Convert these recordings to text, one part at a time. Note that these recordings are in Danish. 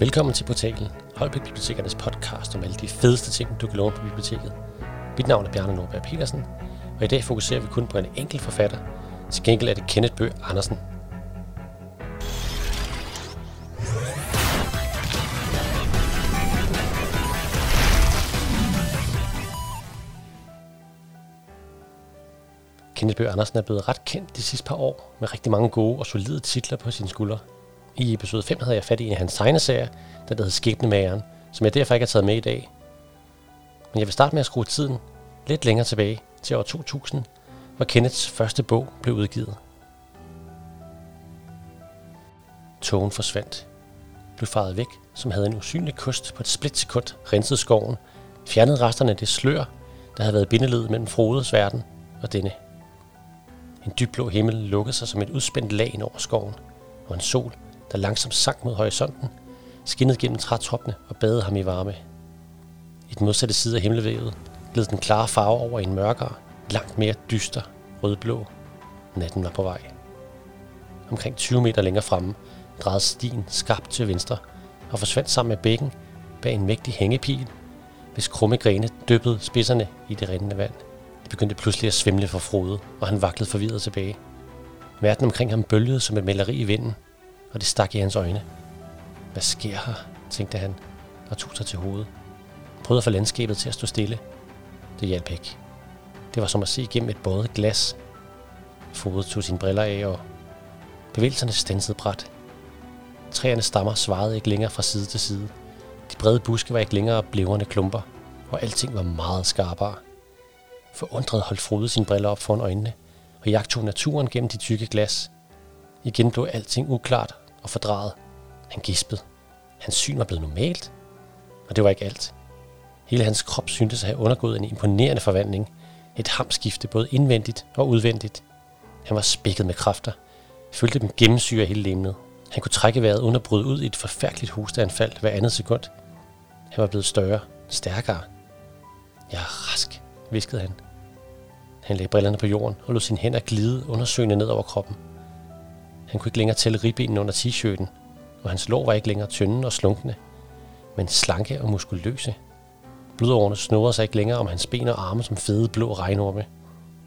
Velkommen til portalen Holbæk Bibliotekernes podcast om alle de fedeste ting, du kan låne på biblioteket. Mit navn er Bjarne Nordberg Petersen, og i dag fokuserer vi kun på en enkelt forfatter. Til gengæld er det Kenneth Bøh Andersen. Kenneth Bøh Andersen er blevet ret kendt de sidste par år, med rigtig mange gode og solide titler på sine skuldre. I episode 5 havde jeg fat i en af hans tegneserier, der hedder Skæbnemageren, som jeg derfor ikke har taget med i dag. Men jeg vil starte med at skrue tiden lidt længere tilbage til år 2000, hvor Kenneths første bog blev udgivet. Togen forsvandt. Blev faret væk, som havde en usynlig kost på et splitsekund renset skoven, fjernede resterne af det slør, der havde været bindeled mellem Frodes verden og denne. En dybblå himmel lukkede sig som et udspændt lag over skoven, og en sol, der langsomt sank mod horisonten, skinnede gennem trætoppene og badede ham i varme. I den modsatte side af himmelvævet gled den klare farve over i en mørkere, langt mere dyster rødblå. Natten var på vej. Omkring 20 meter længere fremme drejede stien skarpt til venstre og forsvandt sammen med bækken bag en mægtig hængepil, hvis krumme grene dyppede spidserne i det rindende vand. Det begyndte pludselig at svimle for Frode, og han vaklede forvirret tilbage. Verden omkring ham bølgede som et maleri i vinden, og det stak i hans øjne. Hvad sker her, tænkte han, og tog sig til hovedet. Prøvede at få landskabet til at stå stille. Det hjalp ikke. Det var som at se igennem et bådet glas. Fodet tog sine briller af, og bevægelserne stansede bræt. Træerne stammer svarede ikke længere fra side til side. De brede buske var ikke længere blævrende klumper, og alting var meget skarpere. Forundret holdt Frode sine briller op foran øjnene, og jagtog naturen gennem de tykke glas. Igen blev alting uklart og fordrejet. Han gispede. Hans syn var blevet normalt, og det var ikke alt. Hele hans krop syntes at have undergået en imponerende forvandling. Et hamskifte både indvendigt og udvendigt. Han var spækket med kræfter. Følte dem gennemsyre hele lemnet. Han kunne trække vejret uden at bryde ud i et forfærdeligt hosteanfald hver andet sekund. Han var blevet større, stærkere. Jeg er rask, viskede han. Han lagde brillerne på jorden og lod sine hænder glide undersøgende ned over kroppen. Han kunne ikke længere tælle ribbenene under t-shirten, og hans lår var ikke længere tynde og slunkne, men slanke og muskuløse. Blodårene snurrede sig ikke længere om hans ben og arme som fede blå regnorme.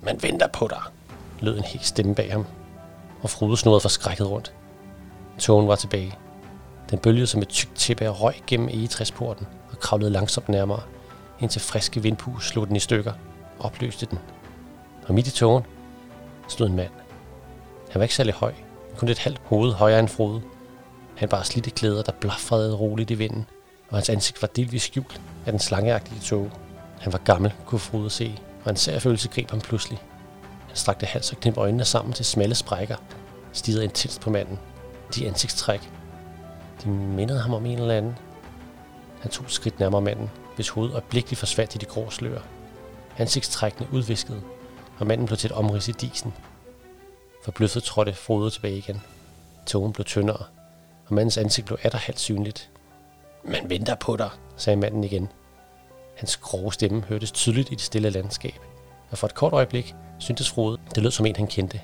Man venter på dig, lød en helt stemme bag ham, og Frode snurrede forskrækket rundt. Togen var tilbage. Den bølgede som et tykt tæppe af røg gennem egetræsporten og kravlede langsomt nærmere, indtil friske vindpus slog den i stykker og opløste den. Og midt i togen stod en mand. Han var ikke særlig høj, kun et halvt hoved højere end Frode. Han bar slidte klæder, der blafrede roligt i vinden, og hans ansigt var delvis skjult af den slangeagtige tog. Han var gammel, kunne Frode se, og en sær følelse greb ham pludselig. Han strakte hals og knep øjnene sammen til smalle sprækker, stirrede intenst på manden. De ansigtstræk, de mindede ham om en eller anden. Han tog et skridt nærmere manden, hvis hoved øjeblikkeligt forsvandt i de grå slør. Ansigtstrækkene udviskede, og manden blev til et omrids i disen, Forbløffet trådte Frode tilbage igen. Tågen blev tyndere, og mandens ansigt blev atter halvt synligt. Man venter på dig, sagde manden igen. Hans grove stemme hørtes tydeligt i det stille landskab, og for et kort øjeblik syntes Frode, det lød som en, han kendte.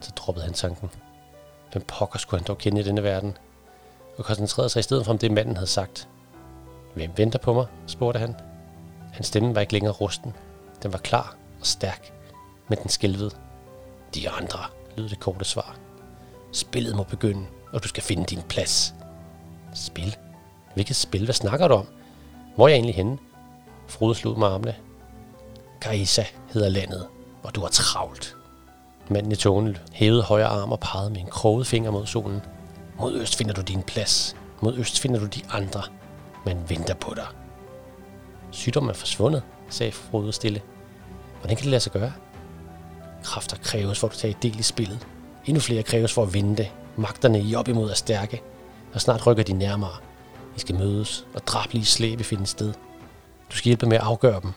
Så droppede han tanken. Hvem pokker skulle han dog kende i denne verden? Og koncentrerede sig i stedet for om det, manden havde sagt. Hvem venter på mig? spurgte han. Hans stemme var ikke længere rusten. Den var klar og stærk, men den skælvede. De andre, lød det korte svar. Spillet må begynde, og du skal finde din plads. Spil? Hvilket spil? Hvad snakker du om? Hvor er jeg egentlig henne? Frode slog med armene. Kaisa hedder landet, hvor du har travlt. Manden i tågen hævede højre arm og pegede med en kroget finger mod solen. Mod øst finder du din plads. Mod øst finder du de andre. Man venter på dig. Sygdommen er forsvundet, sagde Frode stille. Hvordan kan det lade sig gøre? Kræfter kræves for at tage del i spillet. Endnu flere kræves for at vinde det. Magterne i op imod er stærke, og snart rykker de nærmere. I skal mødes, og drablige slæbe finde sted. Du skal hjælpe med at afgøre dem.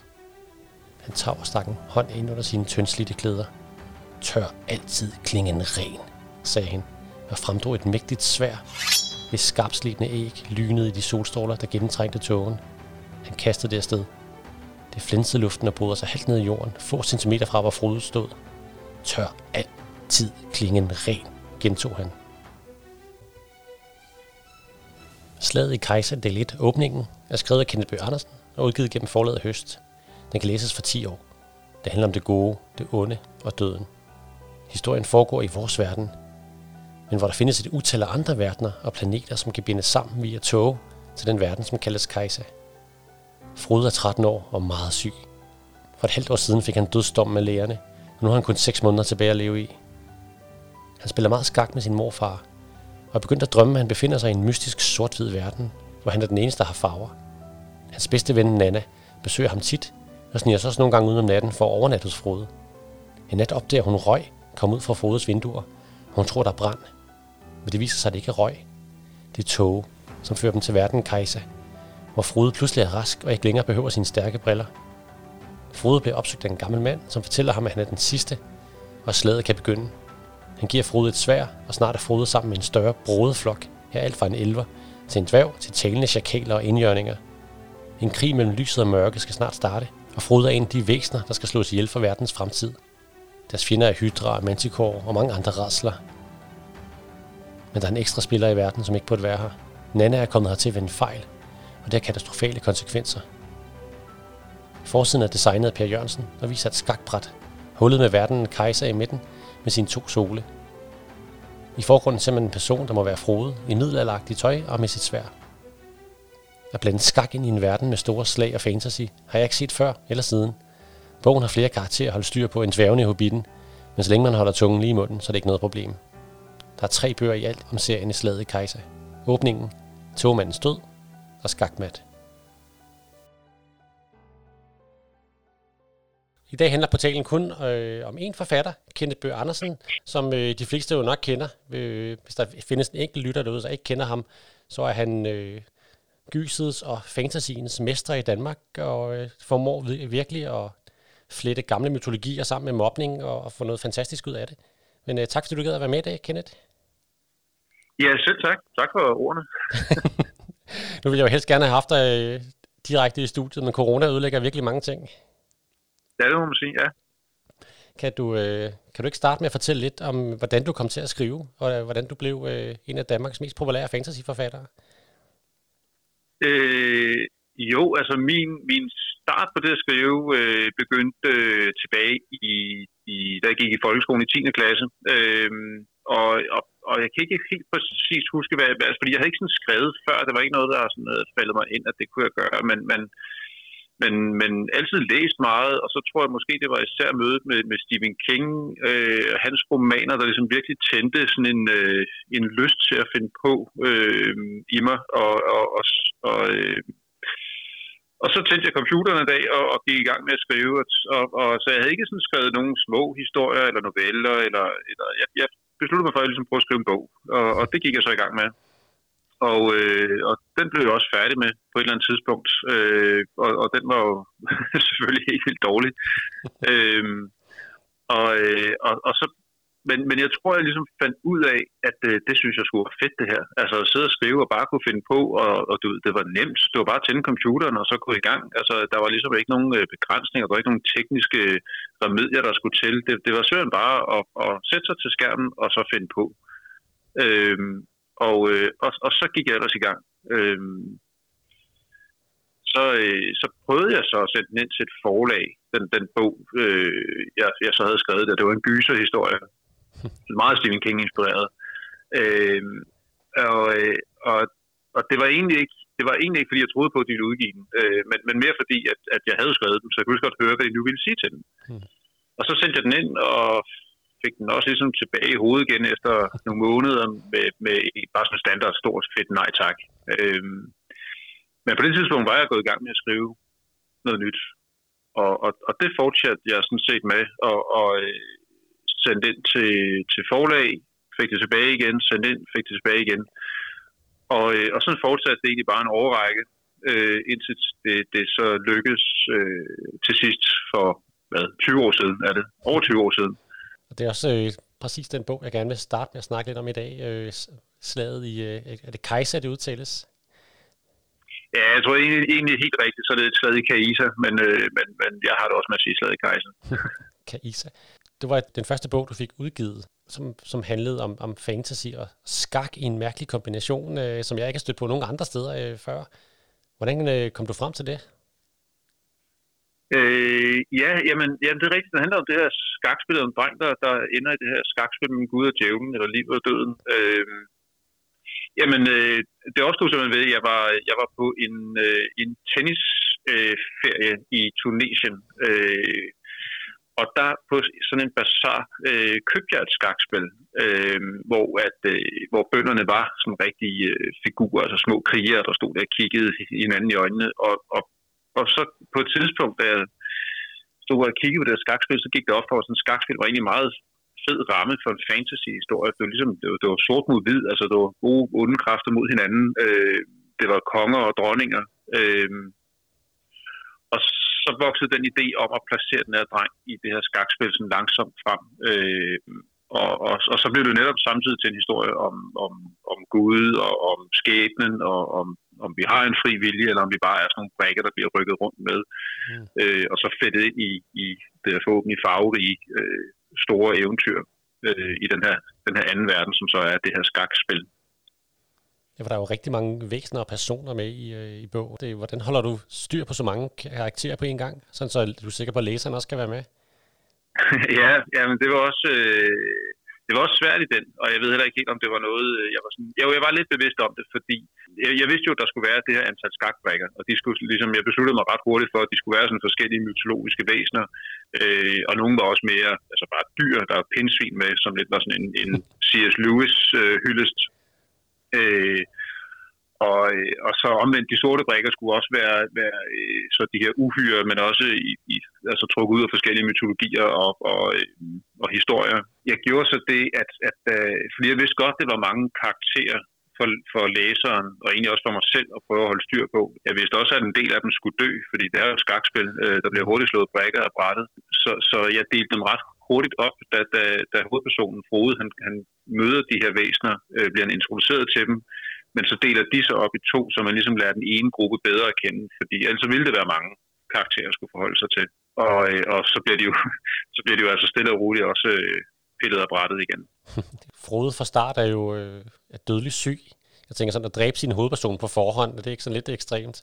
Han tager stakken stak en hånd ind under sine tyndslidte klæder. Tør altid klingen ren, sagde han, og fremdrog et mægtigt svær, hvis skarpslidende æg lynede i de solstråler, der gennemtrængte tågen. Han kastede det afsted. Det flinsede luften og brød sig halvt ned i jorden, få centimeter fra, hvor Frode stod tør altid klingen ren, gentog han. Slaget i Kejser del 1, åbningen, er skrevet af Kenneth Bøh Andersen og udgivet gennem forlaget Høst. Den kan læses for 10 år. Det handler om det gode, det onde og døden. Historien foregår i vores verden, men hvor der findes et utal af andre verdener og planeter, som kan bindes sammen via tog til den verden, som kaldes Kejser. Frode er 13 år og meget syg. For et halvt år siden fik han dødsdom med lægerne, og nu har han kun 6 måneder tilbage at leve i. Han spiller meget skak med sin morfar, og er begyndt at drømme, at han befinder sig i en mystisk sort-hvid verden, hvor han er den eneste, der har farver. Hans bedste ven Nana besøger ham tit, og sniger sig også nogle gange ud om natten for at overnatte hos Frode. En nat opdager hun røg komme ud fra Frodes vinduer, og hun tror, der er brand. Men det viser sig, at det ikke er røg. Det er tog, som fører dem til verden Kajsa, hvor Frode pludselig er rask og ikke længere behøver sine stærke briller. Frode bliver opsøgt af en gammel mand, som fortæller ham, at han er den sidste, og slaget kan begynde. Han giver Frode et svær, og snart er Frode sammen med en større brodeflok, her alt fra en elver til en dværg til talende chakaler og indjørninger. En krig mellem lyset og mørke skal snart starte, og Frode er en af de væsener, der skal slås ihjel for verdens fremtid. Deres fjender er Hydra, Manticore og mange andre rasler. Men der er en ekstra spiller i verden, som ikke burde være her. Nana er kommet hertil ved en fejl, og det har katastrofale konsekvenser. Forsiden er designet af Per Jørgensen og viser et skakbræt, hullet med verden kejser i midten med sine to sole. I forgrunden ser man en person, der må være frode, i middelalderagtigt tøj og med sit svær. At blande skak ind i en verden med store slag og fantasy har jeg ikke set før eller siden. Bogen har flere karakterer at holde styr på end dværgene i Hobbiten, men så længe man holder tungen lige i munden, så er det ikke noget problem. Der er tre bøger i alt om serien i Slaget i Kejser. Åbningen, Togmandens død og Skakmat. I dag handler portalen kun øh, om en forfatter, Kenneth Bøh Andersen, som øh, de fleste jo nok kender. Øh, hvis der findes en enkelt lytter derude, der ikke kender ham, så er han øh, gysets og fantasiens mester i Danmark, og øh, formår virkelig at flette gamle mytologier sammen med mobning og, og få noget fantastisk ud af det. Men øh, tak fordi du gad at være med i dag, Kenneth. Ja, selv tak. Tak for ordene. nu vil jeg jo helst gerne have haft dig øh, direkte i studiet, men corona ødelægger virkelig mange ting. Ja, det må man sige, ja. Kan du, øh, kan du ikke starte med at fortælle lidt om, hvordan du kom til at skrive, og øh, hvordan du blev øh, en af Danmarks mest populære fantasyforfattere? Øh, jo, altså min, min start på det at skrive øh, begyndte øh, tilbage i, i, da jeg gik i folkeskolen i 10. klasse. Øh, og, og, og jeg kan ikke helt præcis huske, hvad, altså, fordi jeg havde ikke sådan skrevet før. Det var ikke noget, der sådan, uh, faldet mig ind, at det kunne jeg gøre. Men, men men, men altid læst meget, og så tror jeg måske, det var især mødet med, med Stephen King, øh, hans romaner, der ligesom virkelig tændte sådan en, øh, en lyst til at finde på øh, i mig, og, og, og, og øh, og så tændte jeg computeren en dag og, og gik i gang med at skrive, og, og, og så jeg havde ikke sådan skrevet nogen små historier eller noveller, eller, eller jeg, jeg besluttede mig for at ligesom prøve at skrive en bog, og, og det gik jeg så i gang med. Og, øh, og den blev jeg også færdig med på et eller andet tidspunkt. Øh, og, og den var jo selvfølgelig helt vildt dårlig. øh, og, øh, og, og så, men, men jeg tror, jeg ligesom fandt ud af, at øh, det synes jeg skulle være fedt det her. Altså at sidde og skrive og bare kunne finde på, og, og du, det var nemt. Det var bare at tænde computeren og så gå i gang. Altså der var ligesom ikke nogen øh, begrænsninger, der var ikke nogen tekniske remedier, der skulle til. Det, det var simpelthen bare at, at sætte sig til skærmen og så finde på. Øh, og, øh, og, og så gik jeg ellers i gang. Øh, så, øh, så prøvede jeg så at sætte den ind til et forlag, den, den bog, øh, jeg, jeg så havde skrevet der. Det var en gyserhistorie. Meget Stephen King inspireret. Øh, og, øh, og, og det var egentlig ikke det var egentlig ikke, fordi jeg troede på, at de ville udgive den, øh, men, men mere fordi, at, at jeg havde skrevet dem, så jeg kunne godt høre, hvad de nu ville sige til den. Mm. Og så sendte jeg den ind, og fik den også ligesom tilbage i hovedet igen efter nogle måneder med, med bare sådan standard stort fedt nej tak. Øhm, men på det tidspunkt var jeg gået i gang med at skrive noget nyt. Og, og, og det fortsatte jeg sådan set med og, og øh, sendte ind til, til forlag, fik det tilbage igen, sendte ind, fik det tilbage igen. Og, øh, og sådan fortsatte det egentlig bare en overrække, øh, indtil det, det så lykkedes øh, til sidst for hvad, 20 år siden er det, over 20 år siden, og det er også øh, præcis den bog, jeg gerne vil starte med at snakke lidt om i dag. Øh, slaget i, øh, er det Kaiser, det udtales? Ja, jeg tror egentlig, egentlig helt rigtigt, så er det slaget i Kaiser, men, øh, men, men jeg har det også med at sige slaget i Kaiser. Kaiser. Det var den første bog, du fik udgivet. som, som handlede om, om fantasy og skak i en mærkelig kombination, øh, som jeg ikke har stødt på nogen andre steder øh, før. Hvordan øh, kom du frem til det? Øh, ja, jamen, jamen, det er rigtigt. Det handler om det her skakspil om en dreng, der, der ender i det her skakspil med Gud og djævlen, eller livet og døden. Øh, jamen, øh, det opstod simpelthen ved, at jeg var, jeg var på en, øh, en tennisferie øh, i Tunesien. Øh, og der på sådan en bazar øh, købte jeg et skakspil, øh, hvor, at, øh, hvor bønderne var sådan rigtige øh, figurer, altså små krigere, der stod der og kiggede hinanden i øjnene. Og, og og så på et tidspunkt, da jeg stod og kiggede på det skakspil, så gik det op for, at sådan skakspil var egentlig meget fed ramme for en fantasy-historie. Det var ligesom, det var, det var sort mod hvid, altså det var gode onde kræfter mod hinanden. Øh, det var konger og dronninger. Øh, og så voksede den idé om at placere den her dreng i det her skakspil sådan langsomt frem. Øh, og, og, og så blev det netop samtidig til en historie om, om, om Gud og om skæbnen og om om vi har en fri vilje, eller om vi bare er sådan nogle brækker, der bliver rykket rundt med, mm. øh, og så fedtet ind i, i det forhåbentlig farverige øh, store eventyr øh, i den her, den her anden verden, som så er det her skakspil. Ja, for der er jo rigtig mange væsener og personer med i, øh, i bog. Det, hvordan holder du styr på så mange karakterer på en gang, sådan så du er sikker på, at læseren også skal være med? ja, ja, men det var også... Øh, det var også svært i den, og jeg ved heller ikke helt, om det var noget, øh, jeg var sådan, jo, jeg var lidt bevidst om det, fordi jeg, jeg vidste jo, at der skulle være det her antal skakbrækker, og de skulle, ligesom, jeg besluttede mig ret hurtigt for, at de skulle være sådan forskellige mytologiske væsener, øh, og nogle var også mere, altså bare dyr, der var pindsvin med, som lidt var sådan en, en C.S. Lewis øh, hyldest. Øh, og, øh, og så omvendt, de sorte brækker skulle også være, være øh, så de her uhyre, men også i, i, altså trukket ud af forskellige mytologier og, og, øh, og historier. Jeg gjorde så det, at, at fordi jeg vidste godt, det var mange karakterer for, for læseren, og egentlig også for mig selv at prøve at holde styr på. Jeg vidste også, at en del af dem skulle dø, fordi det er jo et skakspil, der bliver hurtigt slået brækker af brættet. Så, så jeg delte dem ret hurtigt op, da, da, da hovedpersonen Frode, han, han møder de her væsener, øh, bliver han introduceret til dem, men så deler de sig op i to, så man ligesom lærer den ene gruppe bedre at kende, fordi ellers ville det være mange karakterer, skulle forholde sig til. Og, øh, og så, bliver de jo, så bliver de jo altså stille og roligt også øh, pillet af brættet igen. Frode fra start er jo øh, er dødelig syg. Jeg tænker sådan, at dræbe sin hovedperson på forhånd, er det ikke sådan lidt ekstremt?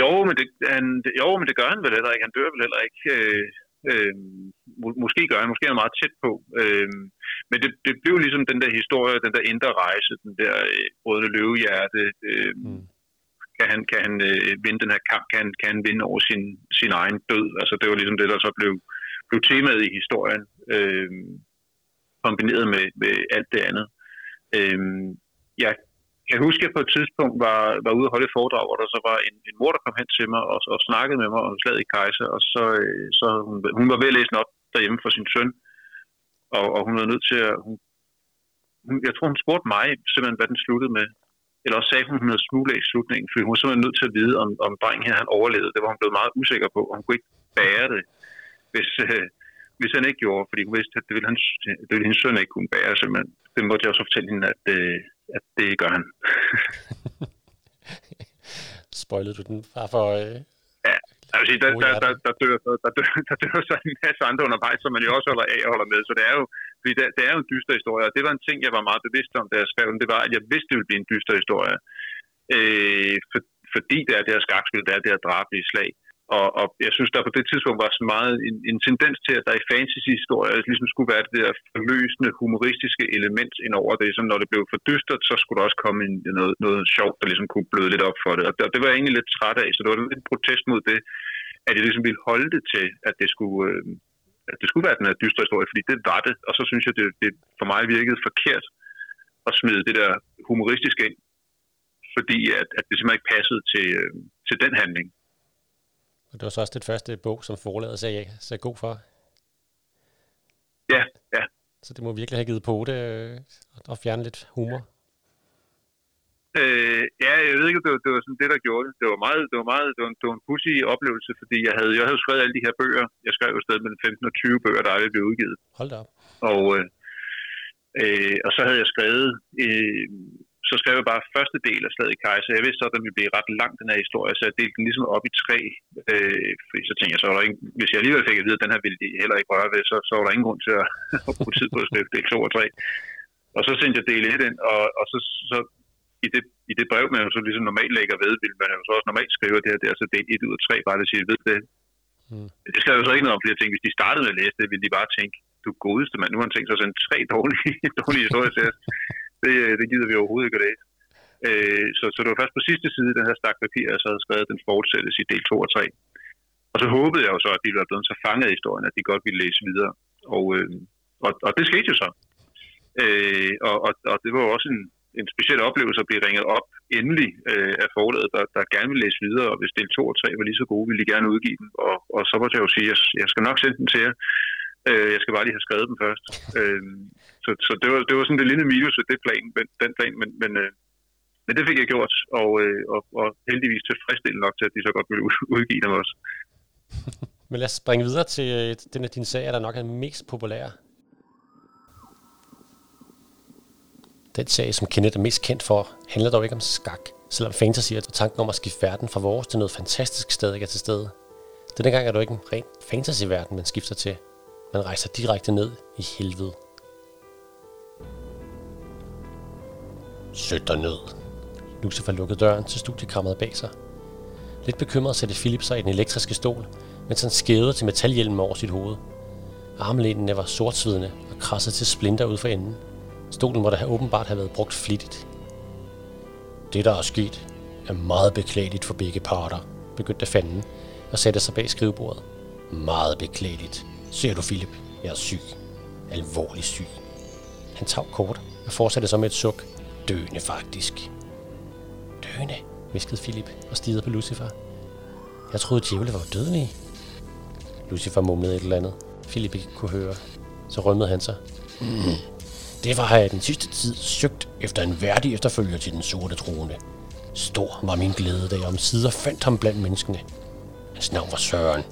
Jo, men det, han, jo, men det gør han vel heller ikke. Han dør vel heller ikke. Øh, øh, måske gør han, måske er han meget tæt på. Øh, men det, det blev ligesom den der historie, den der indre rejse, den der øh, brødende løvehjerte. Øh, mm. Kan han, kan han øh, vinde den her kamp? Kan han, kan han vinde over sin, sin egen død? Altså det var ligesom det, der så blev, blev temaet i historien, øh, kombineret med, med alt det andet. Øh, jeg kan huske, at jeg på et tidspunkt var, var ude og holde et foredrag, hvor der så var en, en mor, der kom hen til mig og, og snakkede med mig om slaget i Kejser, og så, øh, så hun, hun var ved at læse op derhjemme for sin søn, og, og hun var nødt til at... Hun, hun, jeg tror, hun spurgte mig simpelthen, hvad den sluttede med. Eller også sagde hun, hun havde smuglet i slutningen, fordi hun var simpelthen nødt til at vide, om, om drengen her han overlevede. Det var hun blevet meget usikker på, og hun kunne ikke bære det, hvis, øh, hvis han ikke gjorde, fordi hun vidste, at det ville, hans, det ville hendes søn ikke kunne bære. Simpelthen. Det måtte jeg også fortælle hende, at, øh, at det gør han. Spoilede du den bare for... Øh, jeg vil sige, der, der, der, der, dør, der, der, dør, der dør så en masse andre undervejs, som man jo også holder af og holder med. Så det er jo, fordi det, det er jo en dyster historie, og det var en ting, jeg var meget bevidst om, da jeg skrev den. Det var, at jeg vidste, det ville blive en dyster historie. Øh, for, fordi det er det her skakspil, det er det her drabelige slag. Og, og jeg synes, der på det tidspunkt var så meget en, en tendens til, at der i fantasy-historier ligesom skulle være det der forløsende, humoristiske element ind over det. Som når det blev for dystert, så skulle der også komme en, noget, noget sjovt, der ligesom kunne bløde lidt op for det. Og det, det var jeg egentlig lidt træt af, så det var lidt en protest mod det, at jeg ligesom ville holde det til, at det skulle... Øh, at det skulle være den her dystre historie, fordi det var det. Og så synes jeg, det, det for mig virkede forkert at smide det der humoristiske ind, fordi at, at det simpelthen ikke passede til, øh, til den handling. Og det var så også det første bog, som forladet sagde, sagde god for. Ja, ja. Så det må virkelig have givet på det øh, og fjerne lidt humor. Øh, ja, jeg ved ikke, det var, det var sådan det, der gjorde det. Det var meget, det var meget, det var en, det var en pussy oplevelse, fordi jeg havde, jeg havde skrevet alle de her bøger. Jeg skrev jo stadig mellem 15 og 20 bøger, der aldrig blev udgivet. Hold da op. Og, øh, øh, og så havde jeg skrevet, øh, så så skrev jeg bare første del af slaget i Kejser. Jeg vidste så, at den ville blive ret lang, den her historie, så jeg delte den ligesom op i tre. Øh, fordi så tænkte jeg, så var der ikke, hvis jeg alligevel fik at vide, at den her ville de heller ikke røre ved, så, så var der ingen grund til at, at bruge tid på at skrive del 2 og 3. Og så sendte jeg del 1 ind, og, og så, så i, det, i det brev, man jo så ligesom normalt lægger ved, vil man jo så også normalt skrive det her, det er altså del 1 ud af 3, bare det siger, ved det. Mm. Det skal jo så ikke noget om, fordi jeg tænkte, hvis de startede med at læse det, ville de bare tænke, du godeste mand, nu har han tænkt sig at sende tre dårlige, dårlige historier til os. Det, øh, det gider vi overhovedet ikke at læse. Øh, så, så det var først på sidste side, den her stak papir, jeg så havde skrevet, den fortsættes i del 2 og 3. Og så håbede jeg jo så, at de var blevet så fanget i historien, at de godt ville læse videre. Og, øh, og, og det skete jo så. Øh, og, og, og det var jo også en, en speciel oplevelse at blive ringet op endelig øh, af forlaget, der, der gerne vil læse videre, og hvis del 2 og 3 var lige så gode, ville de gerne udgive dem. Og, og så måtte jeg jo sige, at jeg, jeg skal nok sende dem til jer. Øh, jeg skal bare lige have skrevet dem først. Øh, så så det, var, det var sådan det lille minus af det plan, men, den plan, men, men, øh, men det fik jeg gjort, og, øh, og, og heldigvis tilfredsstillende nok til, at de så godt ville udgive dem også. men lad os springe videre til øh, den af dine sager, der nok er mest populær. Den sag, som Kenneth er mest kendt for, handler dog ikke om skak, selvom fantasy og tanken om at skifte verden fra vores til noget fantastisk stadig er til stede. Denne gang er du ikke en ren fantasy-verden, man skifter til. Man rejser direkte ned i helvede. Sødt dig ned. Lucifer lukkede døren til studiekammeret bag sig. Lidt bekymret satte Philip sig i den elektriske stol, mens han skævede til metalhjelmen over sit hoved. Armlænene var sortsvidende og krassede til splinter ud for enden. Stolen måtte have åbenbart have været brugt flittigt. Det, der er sket, er meget beklageligt for begge parter, begyndte fanden og satte sig bag skrivebordet. Meget beklageligt. Ser du, Philip? Jeg er syg. Alvorlig syg. Han tav kort og fortsatte så med et suk. Døende faktisk. Døende, viskede Philip og stirrede på Lucifer. Jeg troede, djævle var dødelige. Lucifer mumlede et eller andet. Philip ikke kunne høre. Så rømmede han sig. Mm. Det var jeg den sidste tid søgt efter en værdig efterfølger til den sorte trone. Stor var min glæde, da jeg om sider fandt ham blandt menneskene. Hans navn var Søren,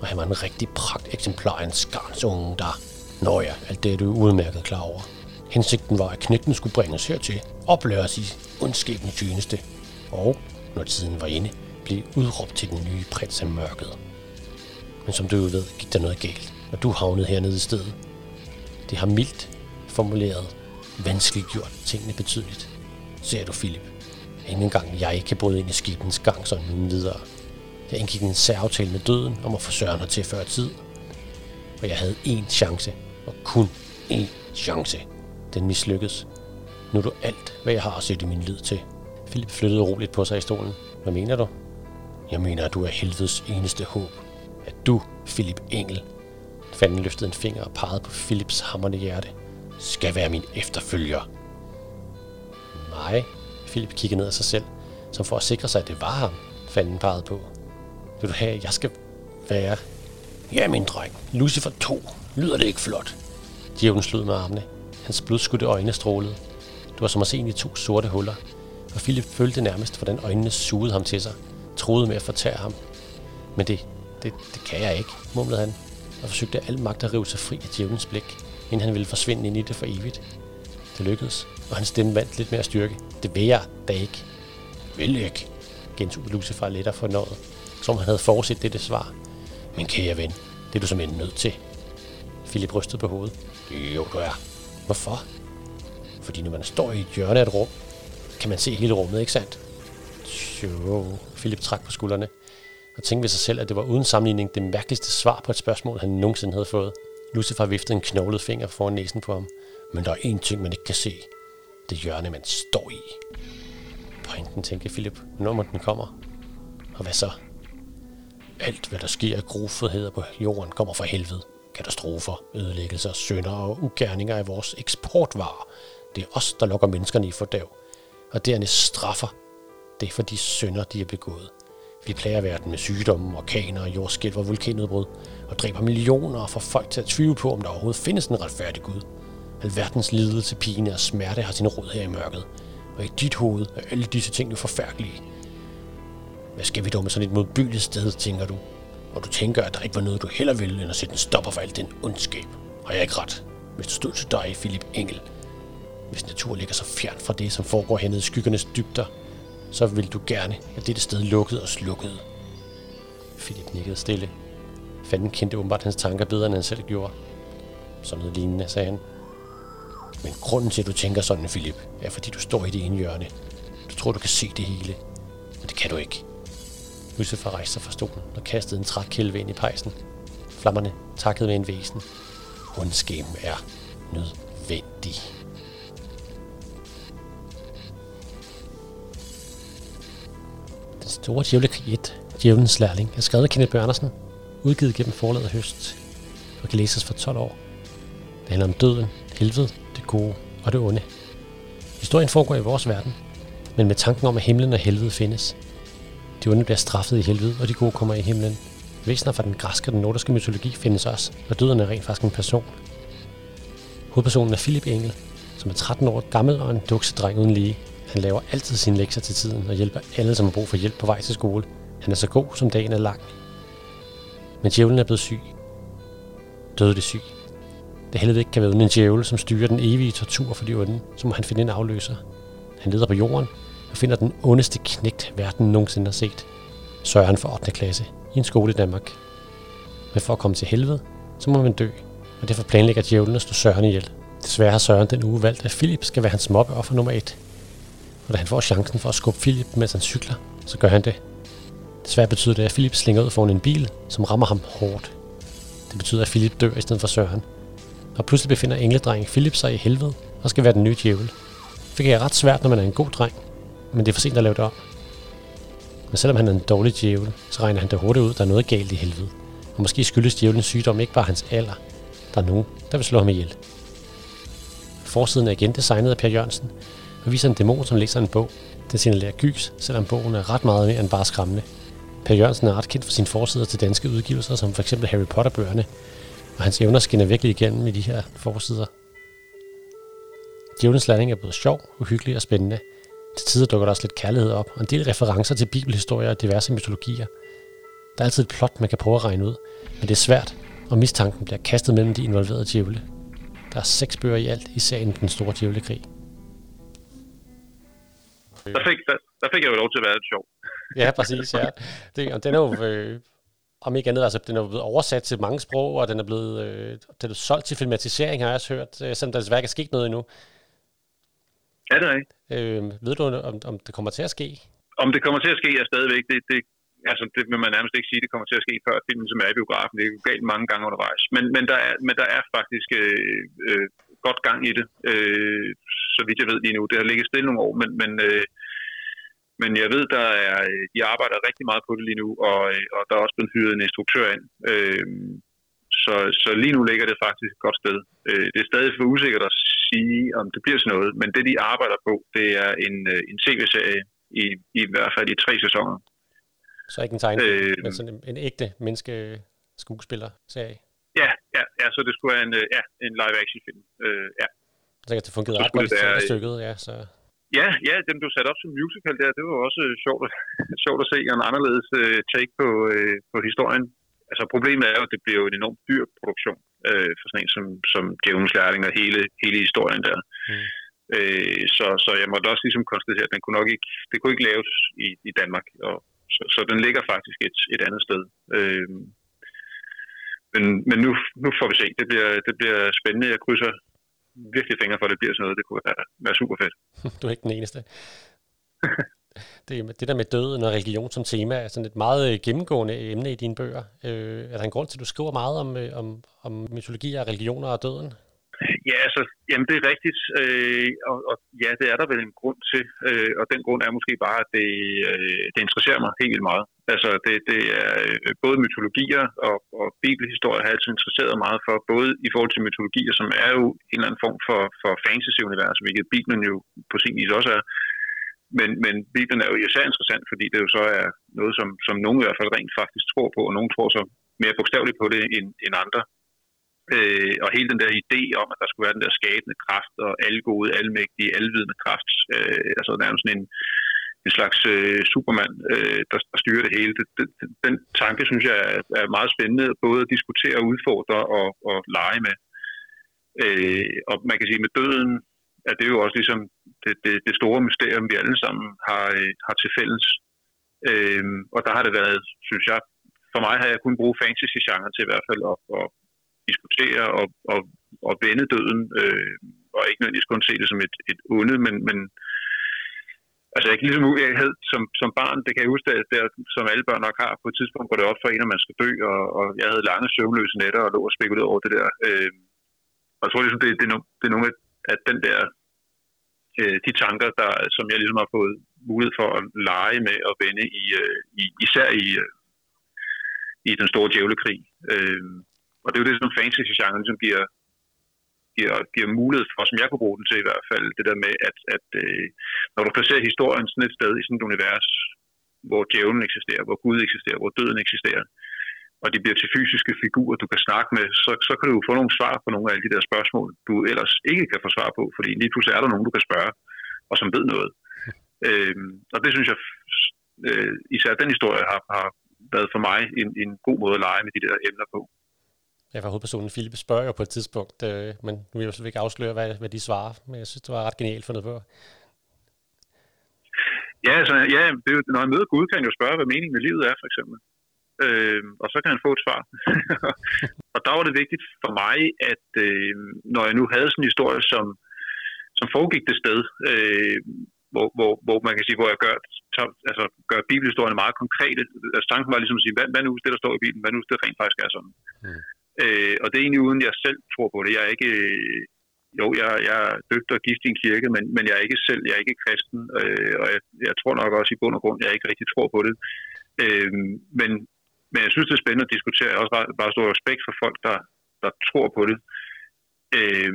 og han var en rigtig pragt eksemplar af en skarns unge, der... Nå ja, alt det er du udmærket klar over. Hensigten var, at knægten skulle bringes hertil, oplæres i ondskabens tjeneste, og, når tiden var inde, blev udråbt til den nye prins af mørket. Men som du jo ved, gik der noget galt, og du havnede hernede i stedet. Det har mildt formuleret vanskeligt gjort tingene betydeligt. Ser du, Philip? Ingen engang jeg kan bryde ind i skibens gang sådan uden videre. Jeg indgik en særaftale med døden om at få Søren til før tid. Og jeg havde én chance, og kun én chance. Den mislykkedes. Nu er du alt, hvad jeg har at sætte min lid til. Philip flyttede roligt på sig i stolen. Hvad mener du? Jeg mener, at du er helvedes eneste håb. At du, Philip Engel, Fanden løftede en finger og pegede på Philips hammerne hjerte. Skal være min efterfølger. Nej, Philip kiggede ned af sig selv, som for at sikre sig, at det var ham, fanden pegede på. Vil du have, at jeg skal være? Ja, min dreng. Lucifer 2. Lyder det ikke flot? Djævlen slud med armene. Hans blodskudte øjne strålede. Det var som at se ind i to sorte huller, og Philip følte nærmest, hvordan øjnene sugede ham til sig, troede med at fortære ham. Men det, det, det kan jeg ikke, mumlede han, og forsøgte al magt at rive sig fri af djævelens blik, inden han ville forsvinde ind i det for evigt. Det lykkedes, og hans stemme vandt lidt mere styrke. Det vil jeg da ikke. Vil ikke, gentog Lucifer lidt for noget, som han havde forudset dette svar. Men kære ven, det er du som nødt til. Philip rystede på hovedet. Jo, du er. Hvorfor? Fordi når man står i et hjørne af et rum, kan man se hele rummet, ikke sandt? Jo, Philip trak på skuldrene og tænkte ved sig selv, at det var uden sammenligning det mærkeligste svar på et spørgsmål, han nogensinde havde fået. Lucifer viftede en knoglet finger foran næsen på ham. Men der er én ting, man ikke kan se. Det hjørne, man står i. Pointen, tænkte Philip, når den kommer. Og hvad så? Alt, hvad der sker af grofedheder på jorden, kommer fra helvede. Katastrofer, ødelæggelser, synder og ugerninger af vores eksportvarer. Det er os, der lokker menneskerne i fordav. Og dernæst straffer. Det er for de synder, de har begået. Vi plager verden med sygdomme, orkaner, jordskælv og vulkanudbrud, og dræber millioner og får folk til at tvivle på, om der overhovedet findes en retfærdig Gud. Alverdens lidelse, pine og smerte har sin rod her i mørket, og i dit hoved er alle disse ting jo forfærdelige. Hvad skal vi dog med sådan et modbydeligt sted, tænker du? Og du tænker, at der ikke var noget, du heller ville, end at sætte en stopper for alt den ondskab. Har jeg ikke ret? Hvis du stod til dig, Philip Engel. Hvis natur ligger så fjern fra det, som foregår hernede i skyggernes dybder, så vil du gerne, at dette sted lukket og slukket. Philip nikkede stille. Fanden kendte åbenbart hans tanker bedre, end han selv gjorde. Sådan noget lignende, sagde han. Men grunden til, at du tænker sådan, Philip, er fordi du står i det ene hjørne. Du tror, du kan se det hele. Men det kan du ikke. Lucifer rejste sig fra stolen og kastede en trækælve ind i pejsen. Flammerne takkede med en væsen. Ondskaben er nødvendig. Den store djævlekrig 1, Djævlens Lærling, er skrevet af Kenneth Bjørnersen, udgivet gennem forladet høst, og kan læses for 12 år. Det handler om døden, helvede, det gode og det onde. Historien foregår i vores verden, men med tanken om, at himlen og helvede findes. De onde bliver straffet i helvede, og de gode kommer i himlen. Væsener fra den græske og den nordiske mytologi findes også, og døden er rent faktisk en person. Hovedpersonen er Philip Engel, som er 13 år gammel og en duksedreng uden lige. Han laver altid sine lektier til tiden og hjælper alle, som har brug for hjælp på vej til skole. Han er så god, som dagen er lang. Men djævlen er blevet syg. Dødelig syg. Det helvede ikke kan være uden en djævel, som styrer den evige tortur for de onde, så må han finde en afløser. Han leder på jorden og finder den ondeste knægt, verden nogensinde har set. Søren for 8. klasse i en skole i Danmark. Men for at komme til helvede, så må man dø, og derfor planlægger djævlen at slå Søren ihjel. Desværre har Søren den uge valgt, at Philip skal være hans mobbeoffer nummer et. Og da han får chancen for at skubbe Philip, mens han cykler, så gør han det. Desværre betyder det, at Philip slinger ud foran en bil, som rammer ham hårdt. Det betyder, at Philip dør i stedet for Søren. Og pludselig befinder engledrengen Philip sig i helvede og skal være den nye djævel. Det er ret svært, når man er en god dreng, men det er for sent at lave det om. Men selvom han er en dårlig djævel, så regner han det hurtigt ud, der er noget galt i helvede. Og måske skyldes djævelens sygdom ikke bare hans alder. Der er nogen, der vil slå ham ihjel. Forsiden er igen designet af Per Jørgensen, og viser en dæmon, som læser en bog. Den signalerer gys, selvom bogen er ret meget mere end bare skræmmende. Per Jørgensen er ret kendt for sine forsider til danske udgivelser, som f.eks. Harry Potter-bøgerne, og hans evner skinner virkelig igennem i de her forsider. Djævelens landing er både sjov, uhyggelig og spændende. Til tider dukker der også lidt kærlighed op, og en del referencer til bibelhistorier og diverse mytologier. Der er altid et plot, man kan prøve at regne ud, men det er svært, og mistanken bliver kastet mellem de involverede djævle. Der er seks bøger i alt i serien Den Store Djævlekrig. Der fik, der, der fik jeg jo lov til at være lidt sjov. ja, præcis, ja. Det, og den er jo, øh, om ikke andet, altså den er jo blevet oversat til mange sprog, og den er blevet, øh, den er solgt til filmatisering, har jeg også hørt, øh, selvom der desværre ikke er sket noget endnu. Ja, det er rigtigt. Øh, ved du, om, om det kommer til at ske? Om det kommer til at ske er stadigvæk, det, det, altså, det vil man nærmest ikke sige, det kommer til at ske før filmen, som er i biografen. Det er jo galt mange gange undervejs. Men, men, der, er, men der er faktisk øh, øh, godt gang i det, øh, så vidt jeg ved lige nu. Det har ligget stille nogle år, men, men, øh, men jeg ved, der er, de arbejder rigtig meget på det lige nu, og, øh, og der er også blevet hyret en instruktør ind. Øh, så, så lige nu ligger det faktisk et godt sted. Øh, det er stadig for usikkert at sige, om det bliver sådan noget, men det, de arbejder på, det er en, øh, en tv-serie, i, i hvert fald i tre sæsoner. Så ikke en tegn, øh, men sådan en, en ægte menneske skuespiller-serie? Ja, ja, ja, så det skulle være en, øh, ja, en live-action film. Øh, ja. Så det fungerede ret godt i stykket, ja. Så. Ja, ja, dem du satte op som musical der, det var også sjovt, sjovt at se, en anderledes uh, take på, uh, på historien. Altså problemet er jo, at det bliver jo en enormt dyr produktion uh, for sådan en som, som Djævnens Lærling og hele, hele historien der. Mm. Uh, så, så jeg måtte også ligesom konstatere, at den kunne nok ikke, det kunne ikke laves i, i Danmark, og så, så den ligger faktisk et, et andet sted. Uh, men men nu, nu får vi se. Det bliver, det bliver spændende. Jeg krydser virkelig fingre for, at det bliver sådan noget. Det kunne være, være super fedt. du er ikke den eneste. det, det der med døden og religion som tema er sådan et meget øh, gennemgående øh, emne i dine bøger. Øh, er der en grund til, at du skriver meget om, øh, om, om mytologi og religioner og døden? Ja, altså, jamen det er rigtigt, øh, og, og ja, det er der vel en grund til, øh, og den grund er måske bare, at det, øh, det interesserer mig helt vildt meget. Altså, det, det er både mytologier og, og bibelhistorier har jeg altid interesseret meget for, både i forhold til mytologier, som er jo en eller anden form for, for fantasy-univers, hvilket Bibelen jo på sin vis også er, men, men Bibelen er jo især interessant, fordi det jo så er noget, som, som nogen i hvert fald rent faktisk tror på, og nogen tror så mere bogstaveligt på det end, end andre. Øh, og hele den der idé om, at der skulle være den der skabende kraft, og alle gode, almægtige, alvidende kraft, øh, altså nærmest sådan en, en slags øh, supermand, øh, der, der styrer det hele. Det, det, den tanke, synes jeg, er, er meget spændende, både at diskutere, udfordre og, og lege med. Øh, og man kan sige, med døden at det er jo også ligesom det, det, det store mysterium, vi alle sammen har, øh, har til fælles. Øhm, og der har det været, synes jeg, for mig har jeg kun brugt fantasy-genre til i hvert fald at, at diskutere og, og, og vende døden, øh, og ikke nødvendigvis kun se det som et, et onde, men, men altså jeg kan ligesom, jeg havde som, som barn, det kan jeg huske, at der, som alle børn nok har, på et tidspunkt går det op for en, at man skal dø, og, og jeg havde lange søvnløse nætter og lå og spekulerede over det der. Øh, og jeg tror ligesom, det, det, er no, det er nogle af at den der, øh, de tanker, der, som jeg ligesom har fået mulighed for at lege med og vende i, øh, i især i, øh, i den store djævlekrig. Øh, og det er jo det, som fantasy-genren ligesom giver, giver, giver mulighed for, som jeg kunne bruge den til i hvert fald, det der med, at, at øh, når du placerer historien sådan et sted i sådan et univers, hvor djævlen eksisterer, hvor Gud eksisterer, hvor døden eksisterer, og de bliver til fysiske figurer, du kan snakke med, så, så kan du få nogle svar på nogle af de der spørgsmål, du ellers ikke kan få svar på, fordi lige pludselig er der nogen, du kan spørge, og som ved noget. øhm, og det synes jeg, øh, især den historie har, har været for mig en, en god måde at lege med de der emner på. Jeg var hovedpersonen Philip spørger jo på et tidspunkt, øh, men nu vil jeg jo ikke afsløre, hvad, hvad de svarer, men jeg synes, det var ret genialt fundet på. Ja, altså, ja det når jeg møder Gud, kan jeg jo spørge, hvad meningen med livet er, for eksempel. Øh, og så kan han få et svar. og der var det vigtigt for mig, at øh, når jeg nu havde sådan en historie, som, som foregik det sted, øh, hvor, hvor, hvor man kan sige, hvor jeg gør, tager, altså, gør bibelhistorien meget konkrete. Altså, tanken var ligesom at sige, hvad, hvad nu det, der står i Bibelen, hvad nu det rent faktisk er sådan. Mm. Øh, og det er egentlig uden, jeg selv tror på det. Jeg er ikke, jo, jeg, jeg er døbt og gift i en kirke, men, men jeg er ikke selv, jeg er ikke kristen, øh, og jeg, jeg tror nok også i bund og grund, jeg ikke rigtig tror på det. Øh, men, men jeg synes, det er spændende at diskutere. Jeg har også bare, bare stor respekt for folk, der, der tror på det. Øh,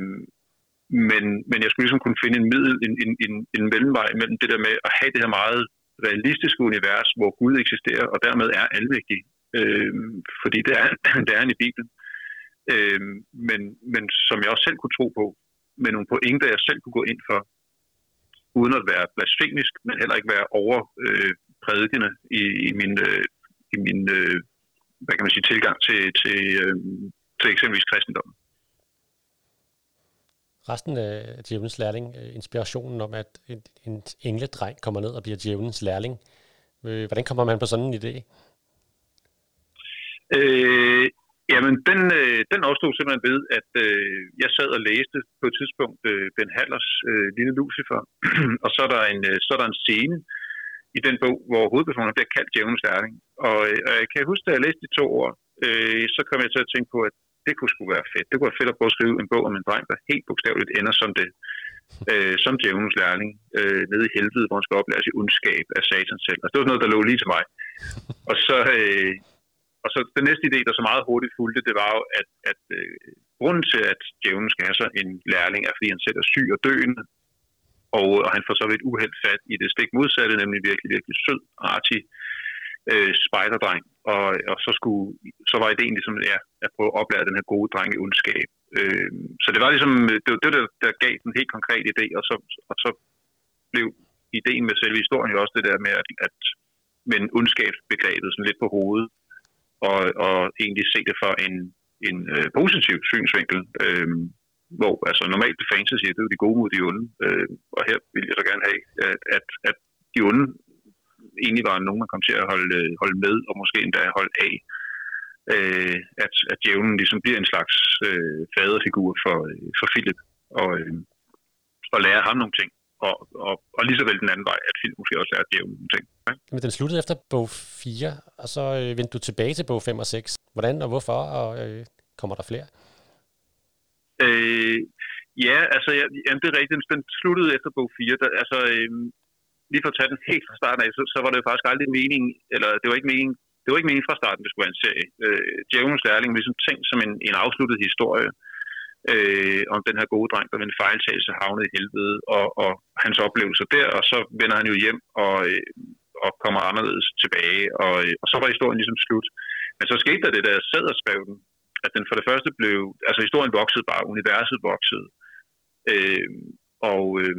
men, men jeg skulle ligesom kunne finde en middel, en, en, en, en mellemvej mellem det der med at have det her meget realistiske univers, hvor Gud eksisterer, og dermed er alvægtig. Øh, fordi det er, det er han i Bibelen. Øh, men, men som jeg også selv kunne tro på, med nogle pointer, jeg selv kunne gå ind for, uden at være blasfemisk, men heller ikke være overprædikende øh, i, i min, øh, i min øh, hvad kan man sige, tilgang til, til, øh, til eksempelvis kristendommen. Resten af djævelens lærling, øh, inspirationen om, at en, en engledreng kommer ned og bliver djævelens lærling. Øh, hvordan kommer man på sådan en idé? Øh, jamen, den, øh, den opstod simpelthen ved, at øh, jeg sad og læste på et tidspunkt øh, Ben Hallers øh, Lille Lucifer, og så er, der en, øh, så er der en scene i den bog, hvor hovedpersonen bliver kaldt djævnens lærling. Og, øh, og jeg kan huske, da jeg læste de to år, øh, så kom jeg til at tænke på, at det kunne sgu være fedt. Det kunne være fedt at prøve at skrive en bog om en dreng, der helt bogstaveligt ender som det. Øh, som djævnens lærling, øh, nede i helvede, hvor han skal oplære sig ondskab af satan selv. Og det var noget, der lå lige til mig. Og så, øh, og så den næste idé, der så meget hurtigt fulgte, det var jo, at, at øh, grunden til, at djævlen skal have så en lærling, er, fordi han selv er syg og døende, og, og han får så ved et uheld fat i det stik modsatte, nemlig virkelig, virkelig sød, artig øh, spejderdreng. Og, og så, skulle, så var ideen ligesom, ja, at prøve at oplære den her gode dreng i ondskab. Øh, så det var ligesom, øh, det var det, der, der gav den helt konkret idé, og så, og så blev ideen med selve historien jo også det der med, at, at men ondskabsbegrebet sådan lidt på hovedet, og, og egentlig se det fra en, en øh, positiv synsvinkel, øh, hvor altså normalt det fantasy, det er jo de gode mod de onde, øh, og her vil jeg så gerne have, at, at, at de onde egentlig var nogen, man kom til at holde, øh, holde med, og måske endda holde af. Øh, at, at djævlen ligesom bliver en slags øh, faderfigur for, øh, for Philip, og, øh, og lærer ham nogle ting. Og, og, og lige så vel den anden vej, at Philip måske også lærer djævlen nogle ting. Ja? Men den sluttede efter bog 4, og så øh, vendte du tilbage til bog 5 og 6. Hvordan og hvorfor, og øh, kommer der flere? Øh, ja, altså, ja, jamen, det er rigtigt. Den sluttede efter bog 4. Der, altså, øh, lige for at tage den helt fra starten af, så, så var det jo faktisk aldrig meningen, eller det var ikke meningen, det var ikke meningen fra starten, det skulle være en serie. Øh, Djævelens Lærling var ligesom tænkt som en, en afsluttet historie øh, om den her gode dreng, der ved en fejltagelse havnede i helvede, og, og hans oplevelser der, og så vender han jo hjem og, øh, og kommer anderledes tilbage, og, øh, og så var historien ligesom slut. Men så skete der det, da jeg sad og skrev den, at den for det første blev, altså historien voksede bare, universet voksede, øh, og, øh,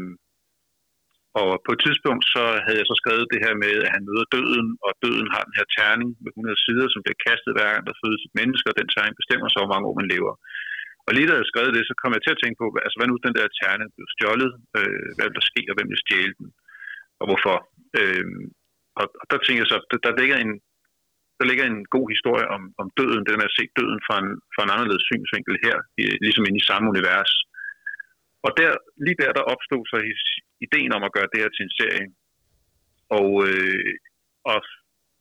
og på et tidspunkt så havde jeg så skrevet det her med, at han møder døden, og døden har den her terning med 100 sider, som bliver kastet hver gang, der fødes et menneske, og den terning bestemmer så, hvor mange år man lever. Og lige da jeg skrev det, så kom jeg til at tænke på, altså hvad nu den der terning blev stjålet, øh, hvad der sker, og hvem vil stjæle den, og hvorfor. Øh, og, og der tænkte jeg så, der, der ligger en, der ligger en god historie om, om døden, det med at se døden fra en, fra en anderledes synsvinkel her, ligesom inde i samme univers. Og der, lige der, der opstod så ideen om at gøre det her til en serie. Og, øh, og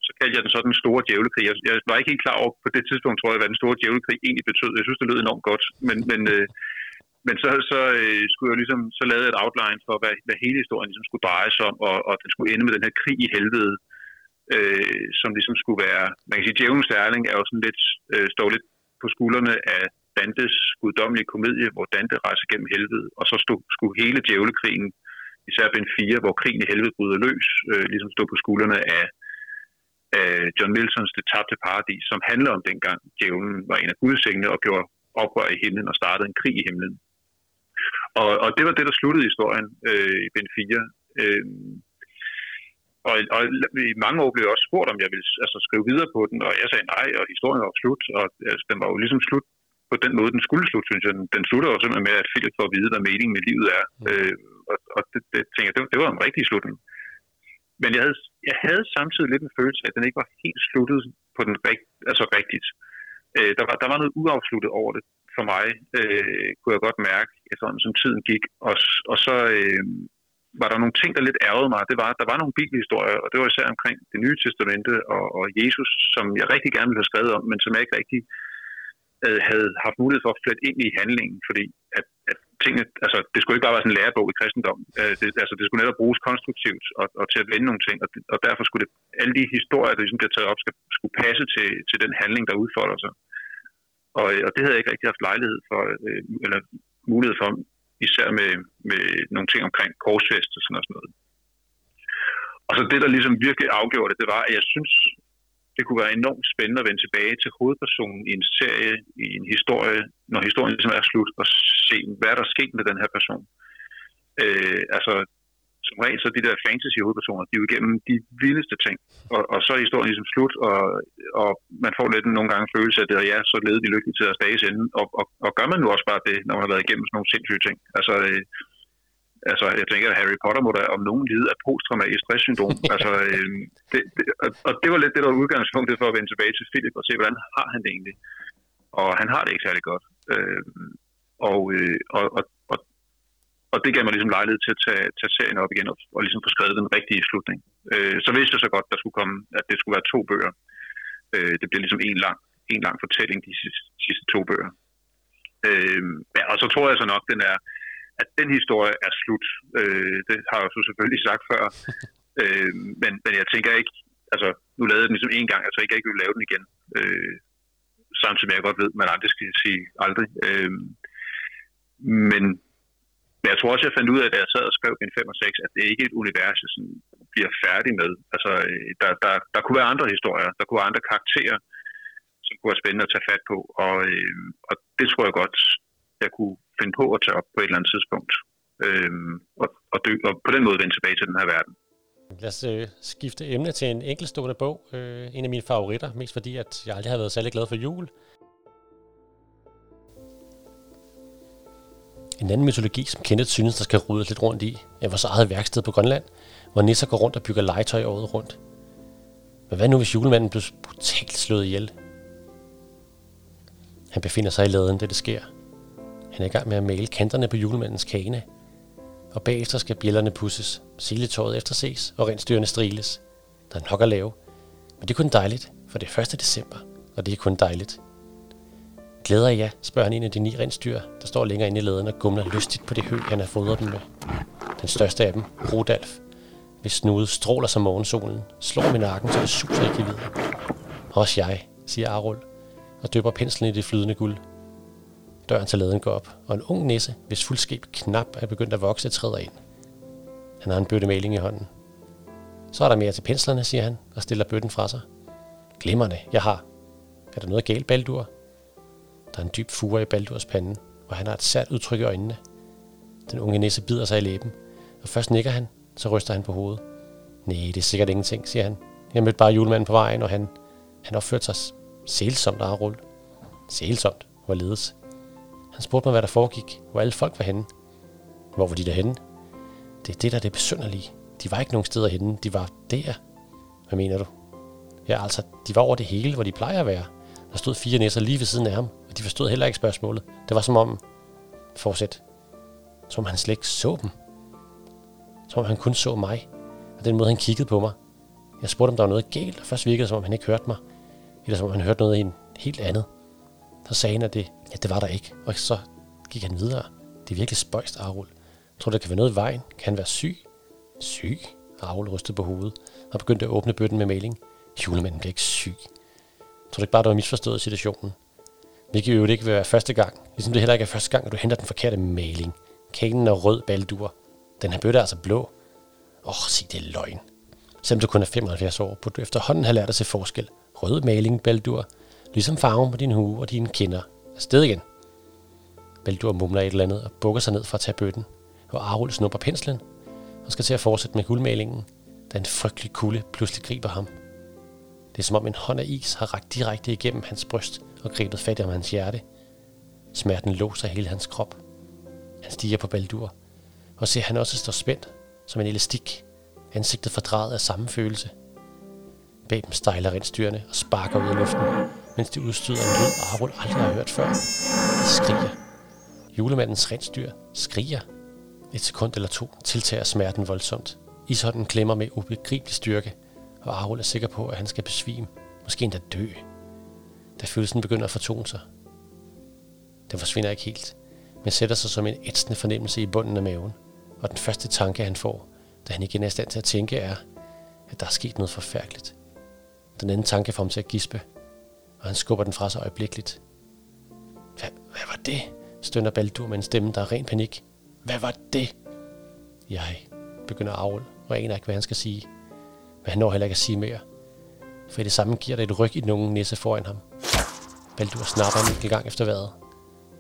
så kaldte jeg den så den store djævlekrig. Jeg, jeg var ikke helt klar over på det tidspunkt, tror jeg, hvad den store djævlekrig egentlig betød. Jeg synes, det lød enormt godt. Men, men, øh, men så, så øh, skulle jeg ligesom så lave et outline for, hvad, hvad hele historien ligesom skulle dreje sig om, og, og den skulle ende med den her krig i helvede, øh, øh, som ligesom skulle være, man kan sige, djævelens Erling er jo sådan lidt, øh, står lidt på skuldrene af Dantes guddommelige komedie, hvor Dante rejser gennem helvede, og så stod, skulle hele djævlekrigen, især Ben 4, hvor krigen i helvede bryder løs, øh, ligesom stå på skuldrene af, af John Miltons Det tabte paradis, som handler om dengang djævlen var en af gudsengene og gjorde oprør i himlen og startede en krig i himlen. Og, og det var det, der sluttede historien øh, i Ben 4. Øh, og, og i mange år blev jeg også spurgt, om jeg ville altså, skrive videre på den, og jeg sagde nej, og historien var slut, og altså, den var jo ligesom slut på den måde, den skulle slutte, synes jeg. Den, den slutter jo simpelthen med, at Philip får at vide, hvad meningen med livet er. Mm. Øh, og og det, det, tænker jeg, det, det var en rigtig slutning. Men jeg havde, jeg havde samtidig lidt en følelse af, at den ikke var helt sluttet på den rigt, altså rigtigt. Øh, der, var, der var noget uafsluttet over det for mig, øh, kunne jeg godt mærke, efterhånden som tiden gik. Og, og så øh, var der nogle ting, der lidt ærgede mig. Det var, der var nogle bibelhistorier, og det var især omkring det nye testamente og, og Jesus, som jeg rigtig gerne ville have skrevet om, men som jeg ikke rigtig øh, havde haft mulighed for at flette ind i handlingen, fordi at, at tingene, altså, det skulle ikke bare være sådan en lærebog i kristendom. Øh, det, altså, det skulle netop bruges konstruktivt og, og til at vende nogle ting, og, og derfor skulle det, alle de historier, der ligesom bliver taget op, skal, skulle passe til, til den handling, der udfolder sig. Og, og det havde jeg ikke rigtig haft lejlighed for, øh, eller mulighed for, især med, med nogle ting omkring korsfest og sådan noget. Og så det, der ligesom virkelig afgjorde det, det var, at jeg synes, det kunne være enormt spændende at vende tilbage til hovedpersonen i en serie, i en historie, når historien ligesom er slut, og se, hvad der er sket med den her person. Øh, altså, som regel så de der fantasy-hovedpersoner, de er jo igennem de vildeste ting, og, og så er historien ligesom slut, og, og man får lidt nogle gange følelse af det, og ja, så leder de lykkeligt til deres dages ende, og, og, og gør man nu også bare det, når man har været igennem sådan nogle sindssyge ting. Altså, øh, altså, jeg tænker, at Harry Potter må da om nogen lide af posttraumatisk stresssyndrom. altså, øh, det, det, og det var lidt det, der var udgangspunktet for at vende tilbage til Philip og se, hvordan har han det egentlig. Og han har det ikke særlig godt. Øh, og, øh, og, og, og, og det gav mig ligesom lejlighed til at tage, tage serien op igen og, og ligesom få skrevet den rigtige slutning. Øh, så vidste jeg så godt, der skulle komme, at det skulle være to bøger. Øh, det bliver ligesom en lang, en lang fortælling, de sidste, sidste to bøger. Øh, ja, og så tror jeg så nok, den er, at den historie er slut. Øh, det har jeg jo så selvfølgelig sagt før. øh, men, men jeg tænker ikke, altså nu lavede jeg den ligesom en gang, altså ikke, jeg vil lave den igen. Øh, samtidig med, at jeg godt ved, at man aldrig skal sige aldrig. Øh, men, men jeg tror også, jeg fandt ud af, da jeg sad og skrev en 5 og 6, at det ikke er et univers, jeg sådan bliver færdig med. Altså, øh, der, der, der kunne være andre historier, der kunne være andre karakterer, som kunne være spændende at tage fat på, og, øh, og det tror jeg godt, jeg kunne finde på at tage op på et eller andet tidspunkt. øh, og, og, dø, og på den måde vende tilbage til den her verden. Lad os øh, skifte emne til en enkeltstående bog. Øh, en af mine favoritter, mest fordi at jeg aldrig har været særlig glad for jul. En anden mytologi, som Kenneth synes, der skal ryddes lidt rundt i, er vores eget værksted på Grønland, hvor nisser går rundt og bygger legetøj året rundt. Men hvad nu, hvis julemanden blev brutalt slået ihjel? Han befinder sig i laden, det det sker. Han er i gang med at male kanterne på julemandens kane, og bagefter skal bjællerne pusses, seletøjet efterses og rensdyrene striles. Der er nok at lave, men det er kun dejligt, for det er 1. december, og det er kun dejligt. Glæder jeg, spørger han en af de ni rensdyr, der står længere inde i laden og gumler lystigt på det hø, han har fodret dem med. Den største af dem, Rudolf, hvis snude stråler som morgensolen, slår min nakken, så det suser ikke videre. Også jeg, siger Arul, og døber penslen i det flydende guld. Døren til laden går op, og en ung nisse, hvis fuldskab knap er begyndt at vokse, træder ind. Han har en bøtte maling i hånden. Så er der mere til penslerne, siger han, og stiller bøtten fra sig. Glimmerne, jeg har. Er der noget galt, Baldur? Der er en dyb fure i Baldurs pande, og han har et sært udtryk i øjnene. Den unge nisse bider sig i læben, og først nikker han, så ryster han på hovedet. Nej, det er sikkert ingenting, siger han. Jeg mødte bare julemanden på vejen, og han, han opførte sig sælsomt, Arul. Sælsomt, hvorledes? Han spurgte mig, hvad der foregik, hvor alle folk var henne. Hvor var de derhenne? Det er det, der er det besynderlige. De var ikke nogen steder henne. De var der. Hvad mener du? Ja, altså, de var over det hele, hvor de plejer at være. Der stod fire næser lige ved siden af ham, og de forstod heller ikke spørgsmålet. Det var som om... Fortsæt. Som om han slet ikke så dem. Som om han kun så mig. Og den måde, han kiggede på mig. Jeg spurgte, om der var noget galt, og først virkede det, som om han ikke hørte mig. Eller som om han hørte noget i en helt andet. Så sagde han, at det, ja, det var der ikke. Og så gik han videre. Det er virkelig spøjst, Arul. Tror du, der kan være noget i vejen? Kan han være syg? Syg? Arul rystede på hovedet og begyndte at åbne bøtten med maling. Julemanden blev ikke syg. Tror du ikke bare, der var misforstået situationen? Hvilket jo ikke vil være første gang, ligesom det heller ikke er første gang, at du henter den forkerte maling. Kanen er rød baldur. Den her bøtte er altså blå. Åh, oh, sig det er løgn. Selvom du kun er 75 år, burde du efterhånden have lært at se forskel. Rød maling, baldur. Ligesom farven på din hue og dine kinder. Afsted igen. Baldur mumler et eller andet og bukker sig ned for at tage bøtten. Og Arul snupper penslen og skal til at fortsætte med guldmalingen, da en frygtelig kulde pludselig griber ham. Det er som om en hånd af is har rakt direkte igennem hans bryst og grebet fat om hans hjerte. Smerten låser hele hans krop. Han stiger på Baldur, og ser han også står spændt, som en elastik, ansigtet fordrejet af samme følelse. Bag dem stejler rensdyrene og sparker ud af luften, mens de udstøder en lyd, Arul aldrig har hørt før. De skriger. Julemandens rensdyr skriger. Et sekund eller to tiltager smerten voldsomt. Ishånden klemmer med ubegribelig styrke, og Arul er sikker på, at han skal besvime, måske endda dø. Da følelsen begynder at fortone sig. Den forsvinder ikke helt, men sætter sig som en ætsende fornemmelse i bunden af maven, og den første tanke, han får, da han igen er i stand til at tænke, er, at der er sket noget forfærdeligt. Den anden tanke får ham til at gispe, og han skubber den fra sig øjeblikkeligt. Hvad, hvad var det? stønner Baldur med en stemme, der er ren panik. Hvad var det? Jeg, begynder Aul, og aner ikke, hvad han skal sige. Men han når heller ikke at sige mere. For i det samme giver det et ryg i nogen næse foran ham. Baldur snapper en enkelt gang efter vejret,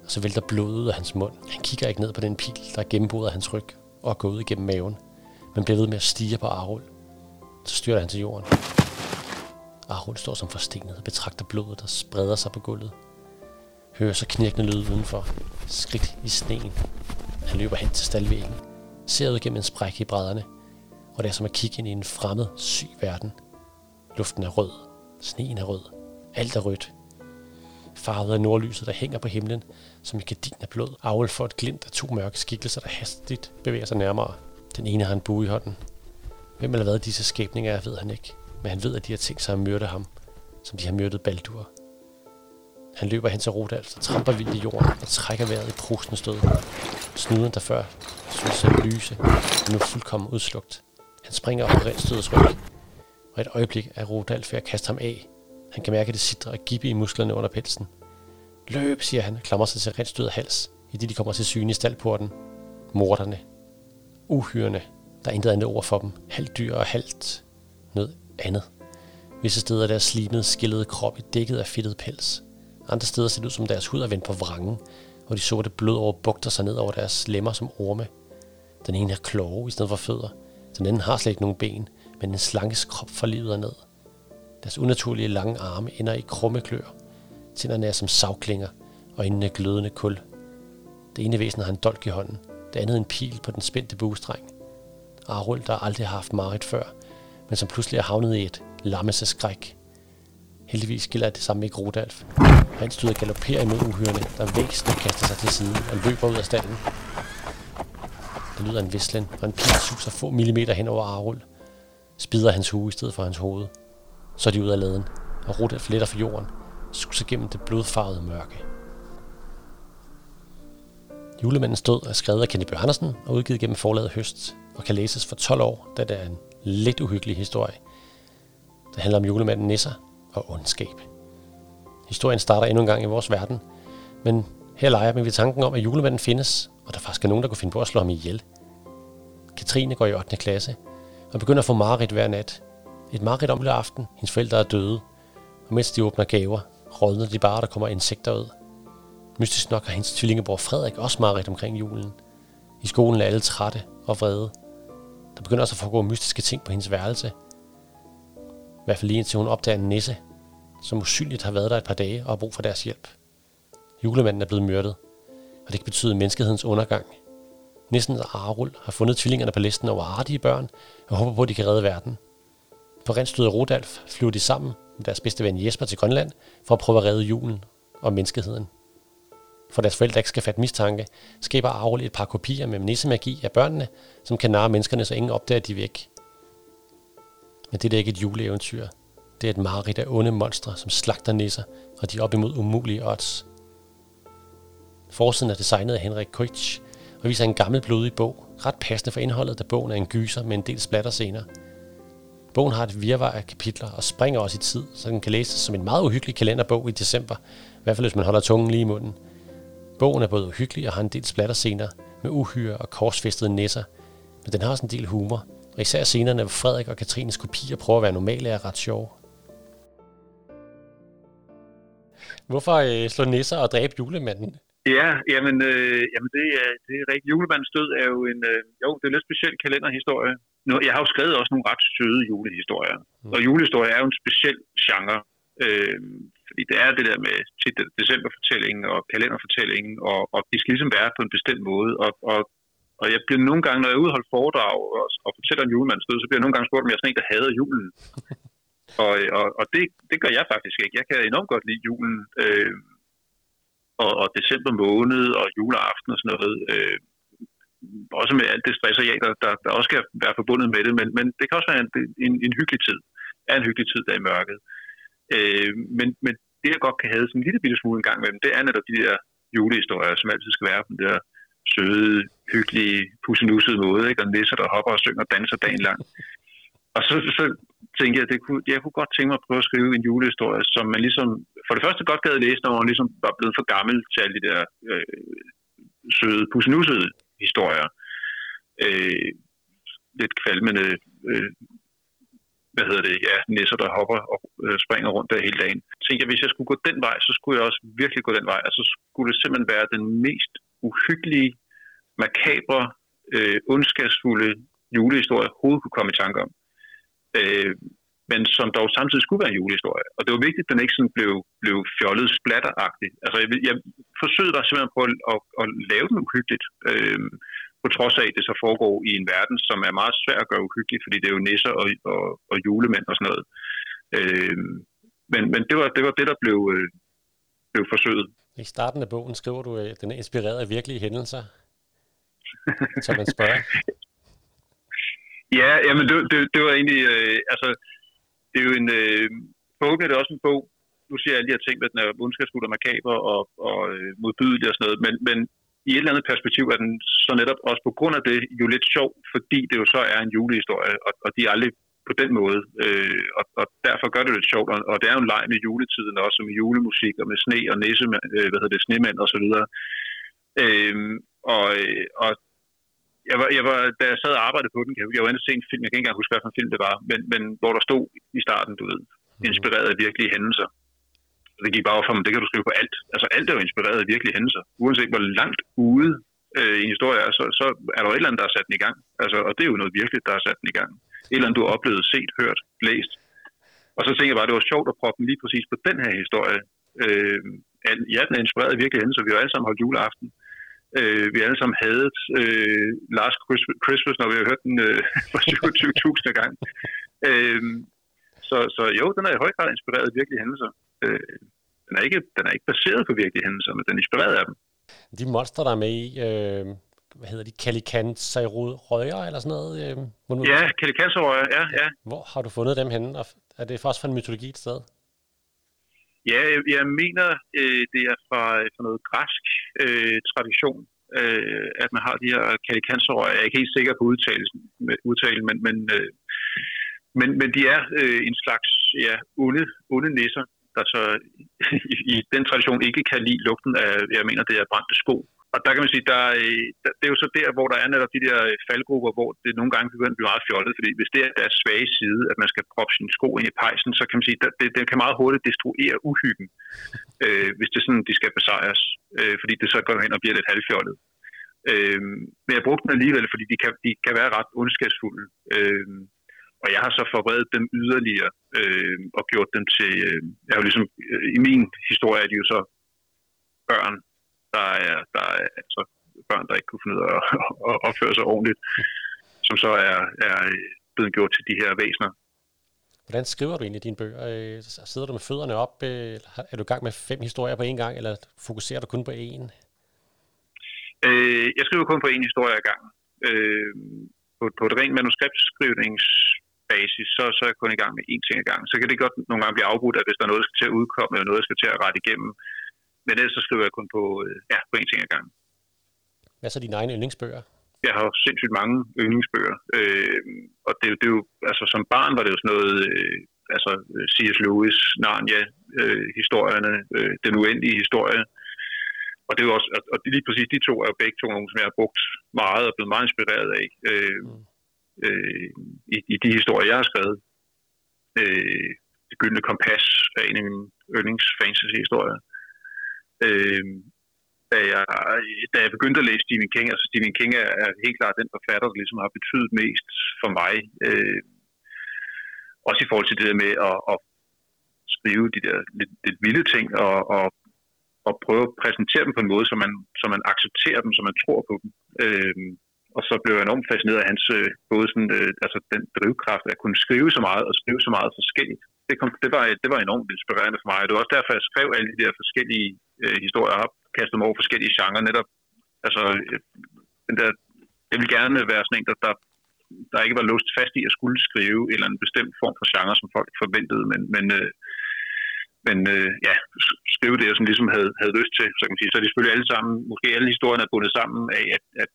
og så vælter blodet ud af hans mund. Han kigger ikke ned på den pil, der er gennemboret af hans ryg og går ud igennem maven, men bliver ved med at stige på Arul. Så styrter han til jorden. Arul står som forstenet og betragter blodet, der spreder sig på gulvet. Hører så knirkende lyd udenfor. Skridt i sneen. Han løber hen til staldvæggen. Ser ud gennem en spræk i brædderne. Og det er som at kigge ind i en fremmed, syg verden. Luften er rød. Sneen er rød. Alt er rødt. Farvet af nordlyset, der hænger på himlen, som et gardin af blod, afvel for et glimt af to mørke skikkelser, der hastigt bevæger sig nærmere. Den ene har en bue i hånden. Hvem eller hvad disse skæbninger er, ved han ikke. Men han ved, at de har tænkt sig at myrde ham, som de har myrdet Baldur. Han løber hen til Rodal, så tramper vildt i jorden og trækker vejret i prustende stød. Snuden, der før synes at lyse, er nu fuldkommen udslugt. Han springer op på rindstødets ryg, og et øjeblik er Rodalf ved at kaste ham af. Han kan mærke det sidre og gibbe i musklerne under pelsen. Løb, siger han, klamrer sig til rindstødet hals, i det de kommer til syne i staldporten. Morderne. Uhyrene. Der er intet andet ord for dem. Halvt dyr og halvt noget andet. Visse steder er deres slimede, skillede krop i dækket af fedtet pels. Andre steder ser det ud som deres hud er vendt på vrangen, og de sorte blodår bugter sig ned over deres lemmer som orme. Den ene har kloge i stedet for fødder. Den har slet ikke nogen ben, men en slankes krop for livet ned. Deres unaturlige lange arme ender i krumme klør. Tænderne er som savklinger, og inden er glødende kul. Det ene væsen har en dolk i hånden, det andet en pil på den spændte buestreng. Arul, der aldrig har haft Marit før, men som pludselig er havnet i et lammes skræk. Heldigvis gælder det samme ikke Rodalf. Han støder galopperer imod uhyrene, der væsentligt kaster sig til siden og løber ud af stallen. Der lyder en vislen, og en pil suser få millimeter hen over Arul. Spider hans hue i stedet for hans hoved. Så er de ud af laden, og Rodalf fletter for jorden, suser gennem det blodfarvede mørke. Julemandens død er skrevet af Kenny Bjørn Andersen og udgivet gennem forlaget Høst, og kan læses for 12 år, da det er en lidt uhyggelig historie. Det handler om julemanden Nisser og ondskab. Historien starter endnu en gang i vores verden, men her leger vi ved tanken om, at julemanden findes, og der faktisk er nogen, der kunne finde på at slå ham ihjel. Katrine går i 8. klasse og begynder at få mareridt hver nat. Et mareridt om lille aften. Hendes forældre er døde, og mens de åbner gaver, rådner de bare, der kommer insekter ud. Mystisk nok har hendes tvillingebror Frederik også mareridt omkring julen. I skolen er alle trætte og vrede. Der begynder også at foregå mystiske ting på hendes værelse. I hvert fald lige indtil hun opdager en nisse, som usynligt har været der et par dage og har brug for deres hjælp. Julemanden er blevet myrdet, og det kan betyde menneskehedens undergang. Nissen og Arul har fundet tvillingerne på listen over artige børn og håber på, at de kan redde verden. På Renstud og Rodalf flyver de sammen med deres bedste ven Jesper til Grønland for at prøve at redde julen og menneskeheden. For deres forældre ikke skal fatte mistanke, skaber Arul et par kopier med nissemagi af børnene, som kan narre menneskerne, så ingen opdager, at de er væk. Men det er ikke et juleeventyr. Det er et mareridt af onde monstre, som slagter nisser, og de er op imod umulige odds. Forsiden er designet af Henrik Koich, og viser en gammel blodig bog, ret passende for indholdet, da bogen er en gyser med en del splatterscener. Bogen har et virvar af kapitler og springer også i tid, så den kan læses som en meget uhyggelig kalenderbog i december, i hvert fald hvis man holder tungen lige i munden. Bogen er både uhyggelig og har en del splatterscener med uhyre og korsfæstede nisser, men den har også en del humor, og især scenerne, hvor Frederik og Katrines kopier prøver at være normale, er ret sjove. Hvorfor øh, slå nisser og dræbe julemanden? Ja, jamen, øh, jamen det, er, det er rigtigt. Julemandens død er jo en, øh, jo, det er en lidt speciel kalenderhistorie. Nu, jeg har jo skrevet også nogle ret søde julehistorier. Mm. Og julehistorie er jo en speciel genre. Øh, fordi det er det der med decemberfortællingen og kalenderfortællingen, og, og de skal ligesom være på en bestemt måde. Og, og, og jeg bliver nogle gange, når jeg er holde foredrag og, og fortæller om julemandens død, så bliver jeg nogle gange spurgt, om jeg er sådan en, der hader julen. og og, og det, det gør jeg faktisk ikke. Jeg kan enormt godt lide julen. Øh, og, og december måned og juleaften og sådan noget. Øh, også med alt det stress og ja, der, der, der også skal være forbundet med det, men, men det kan også være en, en, en hyggelig tid. Er en hyggelig tid, der i mørket. Øh, men, men det, jeg godt kan have sådan en lille bitte smule en gang med dem, det er netop de der julehistorier, som altid skal være på den der søde, hyggelige, pussenussede måde, ikke? og nisser, der hopper og synger og danser dagen lang. Og så, så tænkte jeg, at det kunne, jeg kunne godt tænke mig at prøve at skrive en julehistorie, som man ligesom, for det første godt gad læse, når man ligesom var blevet for gammel til alle de der øh, søde, pussenussede historier. Øh, lidt kvalmende, øh, hvad hedder det, ja, nisser, der hopper og øh, springer rundt der hele dagen. Jeg tænkte jeg, hvis jeg skulle gå den vej, så skulle jeg også virkelig gå den vej. Altså skulle det simpelthen være den mest uhyggelige, makabre, øh, ondskabsfulde julehistorie, jeg overhovedet kunne komme i tanke om øh, men som dog samtidig skulle være en julehistorie. Og det var vigtigt, at den ikke sådan blev, blev fjollet splatteragtig. Altså, jeg, jeg forsøgte der simpelthen på at, at, at lave den uhyggeligt, øh, på trods af, at det så foregår i en verden, som er meget svær at gøre uhyggelig, fordi det er jo nisser og, og, og julemænd og sådan noget. Øh, men men det, var, det var det, der blev, øh, blev forsøget. I starten af bogen skriver du, at den er inspireret af virkelige hændelser. Så man spørger. Ja, jamen det, det, det var egentlig, øh, altså, det er jo en, øh, forhåbentlig er det også en bog, nu siger jeg alle de her ting, at den er ondskabsfuld og makaber og, og øh, modbydelig og sådan noget, men, men i et eller andet perspektiv er den så netop også på grund af det jo lidt sjov, fordi det jo så er en julehistorie, og, og de er aldrig på den måde, øh, og, og derfor gør det lidt sjovt, og, og det er jo en leg med juletiden også, med julemusik og med sne og nisse, øh, hvad hedder det, snemænd og så videre. Øhm, øh, og, og jeg var, jeg var, da jeg sad og arbejdede på den, jeg, jeg var inde se en film, jeg kan ikke engang huske, hvad for en film det var, men, men hvor der stod i starten, du ved, mhm. inspireret af virkelige hændelser. Og det gik bare for mig, det kan du skrive på alt. Altså alt er jo inspireret af virkelige hændelser. Uanset hvor langt ude øh, en historie er, så, så er der jo et eller andet, der har sat den i gang. Altså, og det er jo noget virkeligt, der har sat den i gang. Et eller andet, du har oplevet, set, hørt, læst. Og så tænkte jeg bare, at det var sjovt at proppe den lige præcis på den her historie. Øh, ja, den er inspireret af virkelige hændelser. Vi har alle sammen holdt juleaften. Øh, vi alle sammen havde øh, Last Christmas, når vi har hørt den øh, for 27.000 gange. Øh, så, så jo, den er i høj grad inspireret af virkelige hændelser. Øh, den, er ikke, den er ikke baseret på virkelige hændelser, men den er inspireret af dem. De monster, der er med i, øh, hvad hedder de, Kalikantsrøger eller sådan noget? Øh, ja, Kalikantsrøger, ja, ja. Hvor har du fundet dem henne? Er det først fra en mytologi et sted? Ja, jeg, jeg mener, øh, det er fra, øh, fra noget græsk øh, tradition, øh, at man har de her kalikanserøjer. Jeg er ikke helt sikker på udtalen, udtalen men, men, øh, men, men de er øh, en slags ja, onde, onde nisser, der så i, i den tradition ikke kan lide lugten af, jeg mener, det er brændte sko og der kan man sige, der, øh, der, det er jo så der, hvor der er netop de der øh, faldgrupper, hvor det nogle gange begynder at blive meget fjollet, fordi hvis det er deres svage side, at man skal proppe sine sko ind i pejsen, så kan man sige, at det, det kan meget hurtigt destruere uhyggen, øh, hvis det er sådan, de skal besejres, øh, fordi det så går hen og bliver lidt halvfjollet. Øh, men jeg brugte dem alligevel, fordi de kan, de kan være ret ondskabsfulde. Øh, og jeg har så forberedt dem yderligere øh, og gjort dem til, øh, jeg har jo ligesom, øh, i min historie er de jo så børn, der er, der er altså børn, der ikke kunne finde ud af at, opføre sig ordentligt, som så er, er blevet gjort til de her væsener. Hvordan skriver du egentlig dine bøger? Øh, sidder du med fødderne op, øh, er du i gang med fem historier på én gang, eller fokuserer du kun på én? Øh, jeg skriver kun på én historie ad gangen. Øh, på, på et rent manuskriptskrivningsbasis, så, så er jeg kun i gang med én ting ad gangen. Så kan det godt nogle gange blive afbrudt, at hvis der er noget, der skal til at udkomme, eller noget, der skal til at rette igennem. Men ellers så skriver jeg kun på, øh, ja, på én ting ad gangen. Hvad er så dine egne yndlingsbøger? Jeg har jo sindssygt mange yndlingsbøger. Øh, og det, det er jo, altså som barn var det jo sådan noget, øh, altså C.S. Lewis, Narnia, øh, historierne, øh, den uendelige historie, og det er jo også, og lige præcis de to er jo begge to nogle, som jeg har brugt meget og blevet meget inspireret af øh, mm. øh, i, i de historier, jeg har skrevet. Øh, det gyldne kompas er en af mine yndlings fantasy-historier. Øh, da, jeg, da jeg begyndte at læse Stephen King, altså Stephen King er, er helt klart den forfatter, der ligesom har betydet mest for mig. Øh, også i forhold til det der med at, at skrive de der lidt, lidt vilde ting og, og og prøve at præsentere dem på en måde, så man, så man accepterer dem, så man tror på dem. Øh, og så blev jeg enormt fascineret af hans, øh, både sådan, øh, altså den drivkraft at kunne skrive så meget og skrive så meget forskelligt. Det, kom, det, var, det var enormt inspirerende for mig. Det var også derfor, jeg skrev alle de der forskellige øh, historier op, kastet mig over forskellige genrer, netop, altså, øh, den der, jeg vil gerne være sådan en, der, der, der ikke var låst fast i at skulle skrive en eller anden bestemt form for genre, som folk forventede, men, men øh, men øh, ja, skrive det, jeg sådan ligesom havde, havde lyst til, så kan man sige. Så er de selvfølgelig alle sammen, måske alle historierne er bundet sammen af, at, at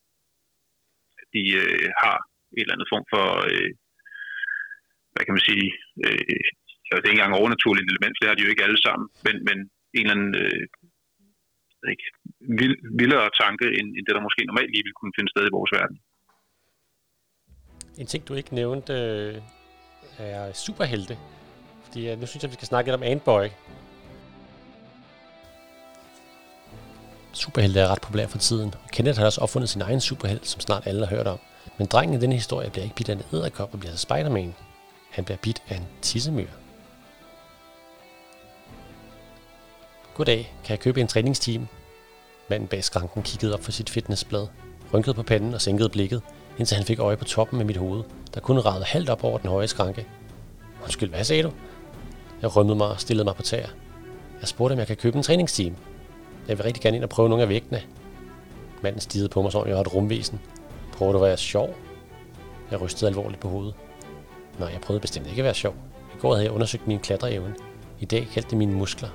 de øh, har et eller andet form for, øh, hvad kan man sige, øh, det er ikke engang overnaturligt element, det har de jo ikke alle sammen, men, men en eller anden øh, ikke, vild, vildere tanke, end, end det, der måske normalt lige ville kunne finde sted i vores verden. En ting, du ikke nævnte, øh, er superhelte. Fordi øh, nu synes jeg, vi skal snakke lidt om Antboy. Superhelte er ret populær for tiden, og Kenneth har også opfundet sin egen superhelt, som snart alle har hørt om. Men drengen i denne historie bliver ikke bidt af en æderkop og bliver til Spider-Man. Han bliver bidt af en tissemyr. Goddag, kan jeg købe en træningsteam? Manden bag skranken kiggede op for sit fitnessblad, rynkede på panden og sænkede blikket, indtil han fik øje på toppen af mit hoved, der kun ragede halvt op over den høje skranke. Undskyld, hvad sagde du? Jeg rømmede mig og stillede mig på tæer. Jeg spurgte, om jeg kan købe en træningsteam. Jeg vil rigtig gerne ind og prøve nogle af vægtene. Manden stirrede på mig, som om jeg var et rumvæsen. Prøver du at være sjov? Jeg rystede alvorligt på hovedet. Nej, jeg prøvede bestemt ikke at være sjov. I går havde jeg undersøgt min klatreevne. I dag kaldte det mine muskler.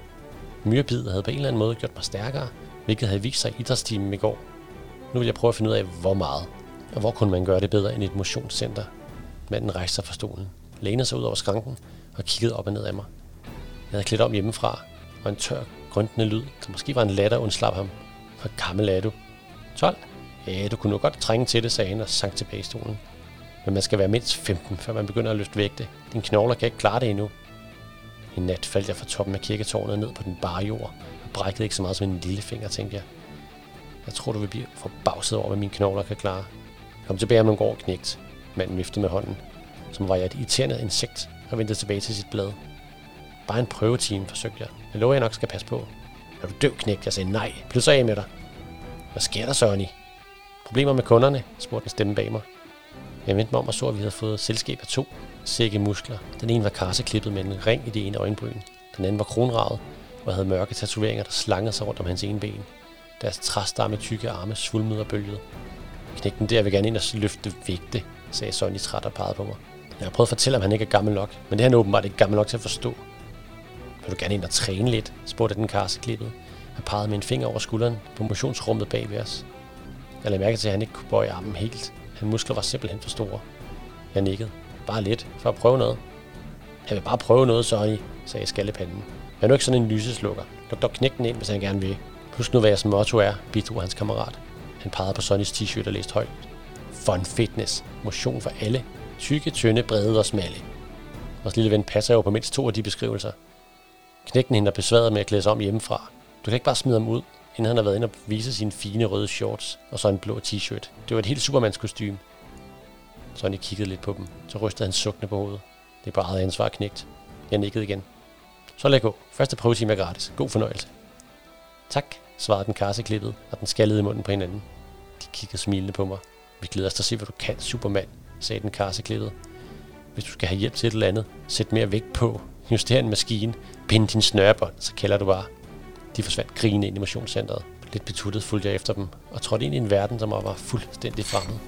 Myrebid havde på en eller anden måde gjort mig stærkere, hvilket havde vist sig i idrætstimen i går. Nu vil jeg prøve at finde ud af, hvor meget. Og hvor kunne man gøre det bedre end et motionscenter? Manden rejste sig fra stolen, lænede sig ud over skranken og kiggede op og ned af mig. Jeg havde klædt om hjemmefra, og en tør, grøntende lyd, der måske var en latter, undslap ham. Hvor gammel er du? 12? Ja, du kunne nu godt trænge til det, sagde han og sank tilbage i stolen. Men man skal være mindst 15, før man begynder at løfte vægte. Din knogler kan ikke klare det endnu. En nat faldt jeg fra toppen af kirketårnet ned på den bare jord, og brækkede ikke så meget som en lille finger, tænkte jeg. Jeg tror, du vil blive forbavset over, hvad mine knogler kan klare. Jeg kom tilbage om nogle år knægt. Manden viftede med hånden, som var jeg et irriterende insekt, og vendte tilbage til sit blad. Bare en prøvetime, forsøgte jeg. Jeg lover, jeg nok skal passe på. Er du død, knægt? Jeg sagde nej. Pludselig af med dig. Hvad sker der, Sonny? Problemer med kunderne? spurgte en stemme bag mig. Jeg vendte mig om og så, at vi havde fået selskab af to sække muskler. Den ene var karseklippet med en ring i det ene øjenbryn. Den anden var kronraget og havde mørke tatoveringer, der slangede sig rundt om hans ene ben. Deres træstamme tykke arme svulmede og bølgede. Knægten der vil gerne ind og løfte vægte, sagde Sonny træt og pegede på mig. Jeg har prøvet at fortælle, om han ikke er gammel nok, men det er han åbenbart ikke gammel nok til at forstå. Vil du gerne ind og træne lidt? spurgte den karseklippet. Jeg pegede med en finger over skulderen på motionsrummet bag ved os. Jeg lagde mærke til, at han ikke kunne bøje armen helt. Hans muskler var simpelthen for store. Jeg nikkede. Bare lidt, for at prøve noget. Jeg vil bare prøve noget, Sonny, sagde skallepanden. Jeg er nu ikke sådan en lyseslukker. Luk dog knækken ind, hvis han gerne vil. Husk nu, hvad jeres motto er, bidrog hans kammerat. Han pegede på Sonnys t-shirt og læste højt. Fun fitness. Motion for alle. Tykke, tynde, brede og smalle. Vores lille ven passer jo på mindst to af de beskrivelser. Knækken hende er besværet med at klæde sig om hjemmefra. Du kan ikke bare smide ham ud, inden han har været inde og vise sine fine røde shorts og så en blå t-shirt. Det var et helt supermans kostume. Sonny kiggede lidt på dem, så rystede han sukkende på hovedet. Det er bare eget ansvar knægt. Jeg nikkede igen. Så lad gå. Første prøvetime er gratis. God fornøjelse. Tak, svarede den karseklippet, og den skallede i munden på hinanden. De kiggede smilende på mig. Vi glæder os til at se, hvad du kan, Superman, sagde den karseklippet. Hvis du skal have hjælp til et eller andet, sæt mere vægt på. Juster en maskine. Pind din snørebånd, så kalder du bare. De forsvandt grinende ind i motionscenteret. Lidt betuttet fulgte jeg efter dem, og trådte ind i en verden, som var fuldstændig fremmed.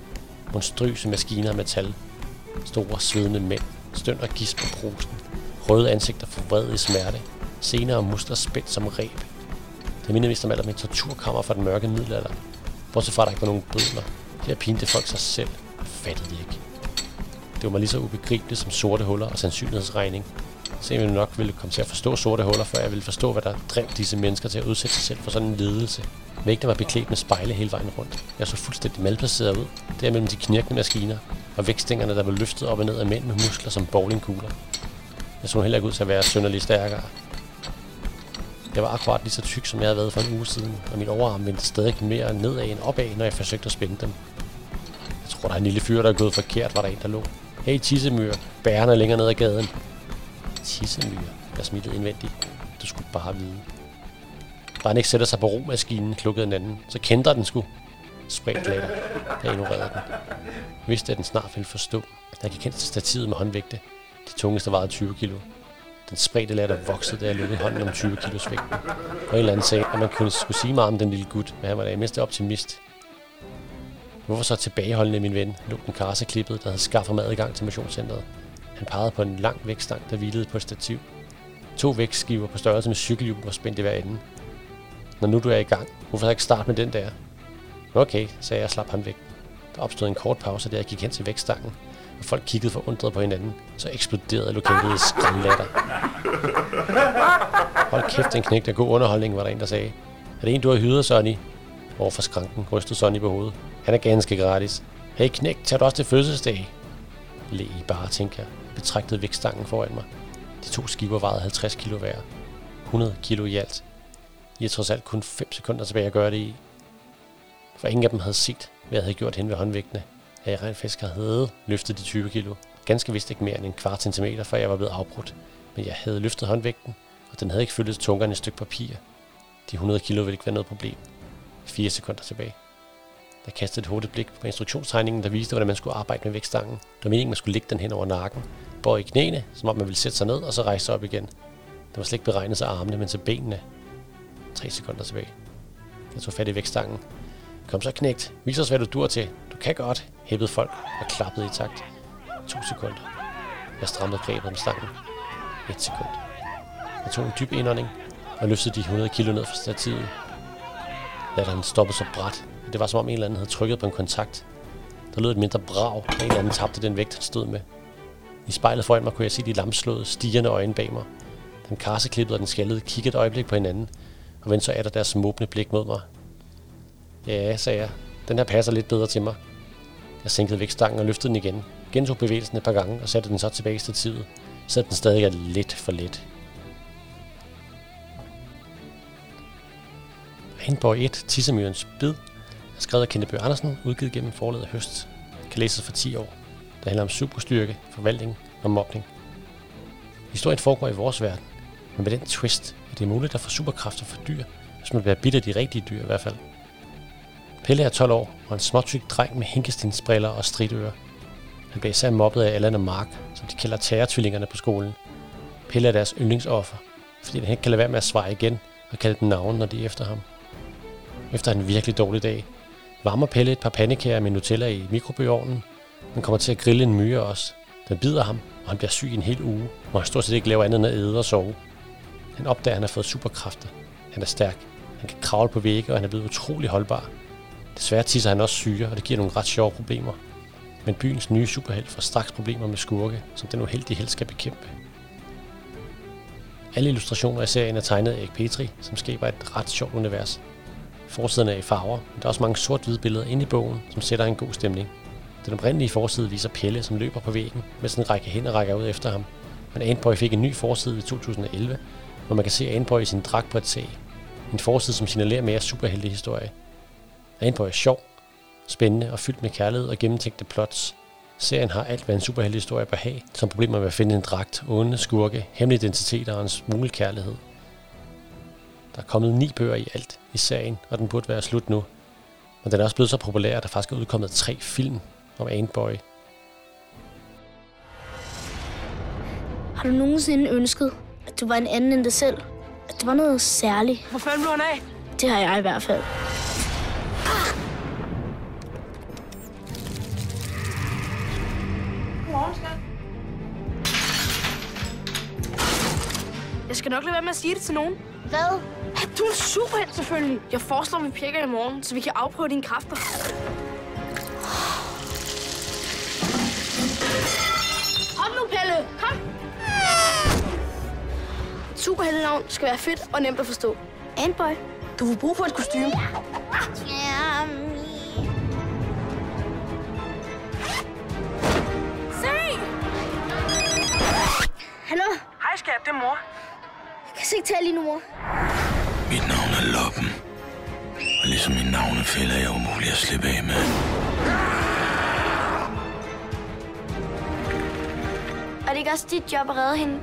Monstrøse maskiner af metal. Store, svedende mænd. Stønd og gisp på brusen. Røde ansigter forvredet i smerte. Senere muskler spændt som reb. Det minder mest om alt om en torturkammer fra den mørke middelalder. Bortset fra, at der ikke var nogen bødler. Her pinte folk sig selv. Fattede de ikke. Det var mig lige så ubegribeligt som sorte huller og sandsynlighedsregning. Se, jeg nok ville komme til at forstå sorte huller, før jeg ville forstå, hvad der drev disse mennesker til at udsætte sig selv for sådan en ledelse. Vægtene var beklædt med spejle hele vejen rundt. Jeg så fuldstændig malplaceret ud, der mellem de knirkende maskiner, og vægtstængerne, der var løftet op og ned af mænd med muskler som bowlingkugler. Jeg så heller ikke ud til at være sønderlig stærkere. Jeg var akkurat lige så tyk, som jeg havde været for en uge siden, og min overarm vendte stadig mere nedad end opad, når jeg forsøgte at spænde dem. Jeg tror, der er en lille fyr, der er gået forkert, var der en, der lå. Hey, tissemyr, bærerne er længere ned ad gaden. Tissemyr, jeg smilede indvendigt. Du skulle bare vide da han ikke sætter sig på romaskinen, klukkede en anden, så kendte den sgu. Spredt later. Jeg ignorerede den. Jeg vidste, at den snart ville forstå. Jeg gik hen til stativet med håndvægte. Det tungeste vejede 20 kilo. Den spredte latter voksede, da jeg lukkede hånden om 20 kilos vægten. Og en eller anden sagde, at man kunne skulle sige meget om den lille gut, men han var da mest optimist. Hvorfor så tilbageholdende min ven, lå den karse klippet, der havde skaffet mad i gang til motionscenteret. Han pegede på en lang vægtstang, der hvilede på et stativ. To vægtskiver på størrelse med cykelhjul var spændt i hver ende. Når nu du er i gang, hvorfor så ikke starte med den der? Okay, sagde jeg og slap ham væk. Der opstod en kort pause, da jeg gik hen til vægtstangen, og folk kiggede forundret på hinanden. Så eksploderede lokalet i skræmlatter. Hold kæft, en knægt af god underholdning, var der en, der sagde. Er det en, du har hyret, Sonny? Overfor skranken rystede Sonny på hovedet. Han er ganske gratis. Hey knægt, tager du også til fødselsdag? Læg I bare, tænker jeg. Betragtede vægtstangen foran mig. De to skiver vejede 50 kilo hver. 100 kilo i alt. I er trods alt kun 5 sekunder tilbage at gøre det i. For ingen af dem havde set, hvad jeg havde gjort hen ved håndvægtene. At jeg rent faktisk havde løftet de 20 kilo. Ganske vist ikke mere end en kvart centimeter, før jeg var blevet afbrudt. Men jeg havde løftet håndvægten, og den havde ikke fyldt tungere end et stykke papir. De 100 kilo ville ikke være noget problem. 4 sekunder tilbage. Jeg kastede et hurtigt blik på instruktionstegningen, der viste, hvordan man skulle arbejde med vægtstangen. Det var meningen, man skulle lægge den hen over nakken, bøje i knæene, som om man ville sætte sig ned og så rejse sig op igen. Det var slet ikke beregnet til armene, men til benene. 3 sekunder tilbage. Jeg tog fat i vægtstangen. Kom så knægt. Vis os, hvad du dur til. Du kan godt, hæppede folk og klappede i takt. To sekunder. Jeg strammede grebet om stangen. Et sekund. Jeg tog en dyb indånding og løftede de 100 kilo ned fra stativet. Latteren stoppede så bræt, at det var som om en eller anden havde trykket på en kontakt. Der lød et mindre brag, og en eller anden tabte den vægt, han stod med. I spejlet foran mig kunne jeg se de lamslåede, stigende øjne bag mig. Den karseklippede og den skaldede kiggede et øjeblik på hinanden, og vendte så af deres måbne blik mod mig. Ja, sagde jeg. Den her passer lidt bedre til mig. Jeg sænkede vægtstangen og løftede den igen. Gentog bevægelsen et par gange og satte den så tilbage i stativet. Så den stadig er lidt for let. Rainbow 1, Tissemyrens Bid, er skrevet af Kenneth Bøh Andersen, udgivet gennem forladet høst. Kan læses for 10 år. Det handler om superstyrke, forvaltning og mobning. Historien foregår i vores verden, men med den twist, at det er muligt at få superkræfter for dyr, hvis man bliver bidt af de rigtige dyr i hvert fald. Pelle er 12 år og en småtyk dreng med hinkestinsbriller og stridører. Han bliver især mobbet af Allan og Mark, som de kalder terrortvillingerne på skolen. Pelle er deres yndlingsoffer, fordi han ikke kan lade være med at svare igen og kalde den navn, når de er efter ham. Efter en virkelig dårlig dag, varmer Pelle et par pandekager med Nutella i mikrobølgeovnen. Han kommer til at grille en myre også. Den bider ham, og han bliver syg en hel uge, hvor han stort set ikke laver andet end at æde og sove. Han opdager, at han har fået superkræfter. Han er stærk. Han kan kravle på vægge, og han er blevet utrolig holdbar. Desværre tisser han også syre, og det giver nogle ret sjove problemer. Men byens nye superhelt får straks problemer med skurke, som den uheldige helt skal bekæmpe. Alle illustrationer i serien er tegnet af Erik Petri, som skaber et ret sjovt univers. Forsiden er i farver, men der er også mange sort-hvide billeder inde i bogen, som sætter en god stemning. Den oprindelige forside viser Pelle, som løber på væggen, mens en række hænder rækker ud efter ham. Men Antboy fik en ny forside i 2011, hvor man kan se Anboy i sin dragt på et tag. En forside, som signalerer mere superheldig historie. Anboy er sjov, spændende og fyldt med kærlighed og gennemtænkte plots. Serien har alt, hvad en superheldig historie bør have, som problemer med at finde en dragt, onde, skurke, hemmelige identiteter og en smule kærlighed. Der er kommet ni bøger i alt i serien, og den burde være slut nu. Men den er også blevet så populær, at der faktisk er udkommet tre film om Antboy. Har du nogensinde ønsket, at du var en anden end dig selv? At det var noget særligt? Hvor fanden blev han af? Det har jeg i hvert fald. Jeg skal nok lade være med at sige det til nogen. Hvad? At du er superhelt, selvfølgelig. Jeg foreslår, at vi pjekker i morgen, så vi kan afprøve dine kræfter. Kom nu, Pelle! Kom! Superheltenavn skal være fedt og nemt at forstå. Antboy. Du får brug for et kostume. Se! Hallo? Hej, skat. Det er mor. Jeg kan ikke tale lige nu, mor. Mit navn er Loppen. Og ligesom min navnefælde er jeg umulig at slippe af med. Er det ikke også dit job at redde hende?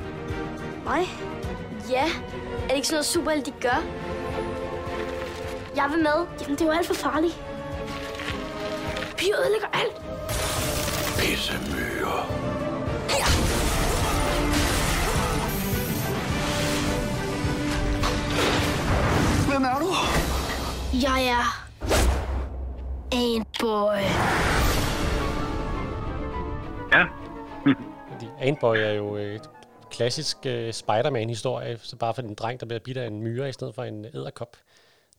Mig? Ja. Er det ikke sådan noget superhelt, de gør? Jeg vil med. Jamen, det er jo alt for farligt. Piger ødelægger alt. Pisse myrer. Hvem er du? Jeg er... Antboy. Ja, Fordi Antboy er jo øh, et klassisk øh, Spider-Man-historie, så bare for en dreng, der bliver bidt af en myre i stedet for en æderkop.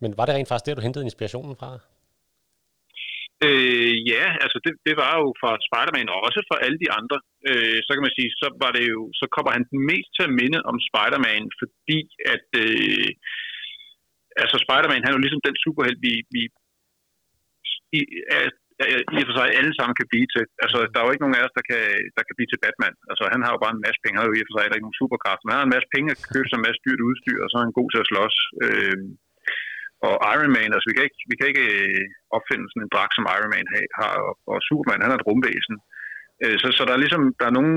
Men var det rent faktisk der, du hentede inspirationen fra? Øh, ja, altså det, det var jo fra Spider-Man, og også fra alle de andre. Øh, så kan man sige, så var det jo, så kommer han den mest til at minde om Spider-Man, fordi at, øh, altså Spider-Man, han er jo ligesom den superhelt, vi, vi i, er, i og for sig alle sammen kan blive til. Altså, der er jo ikke nogen af os, der kan, der kan blive til Batman. Altså, han har jo bare en masse penge, han har jo i og for sig ikke nogen superkraft, men han har en masse penge, at købe sig en masse dyrt udstyr, og så er han god til at slås. Øh, og Iron Man, altså vi kan ikke, vi kan ikke øh, opfinde sådan en dragt, som Iron Man har, har og, og Superman, han er et rumvæsen. Øh, så, så der er ligesom, der er nogle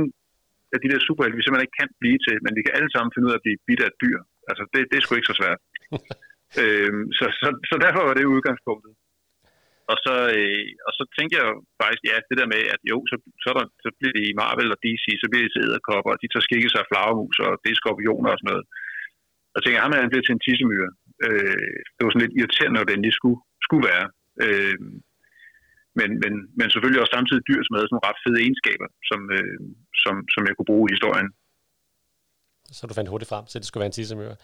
af de der superhelte, vi simpelthen ikke kan blive til, men vi kan alle sammen finde ud af at blive bidt af et dyr. Altså det, det er sgu ikke så svært. øh, så, så, så derfor var det udgangspunktet. Og så, øh, og så tænkte jeg jo faktisk, ja, det der med, at jo, så, så, der, så bliver det i Marvel og DC, så bliver det til æderkopper, og de tager skikke sig af flagermus, og det er skorpioner og sådan noget. Og tænkte jeg, ham han bliver til en tissemyre. Øh, det var sådan lidt irriterende, når det endelig skulle, skulle være. Øh, men, men, men selvfølgelig også samtidig dyr, som havde sådan nogle ret fede egenskaber, som, øh, som, som jeg kunne bruge i historien. Så du fandt hurtigt frem til, at det skulle være en tissemyre?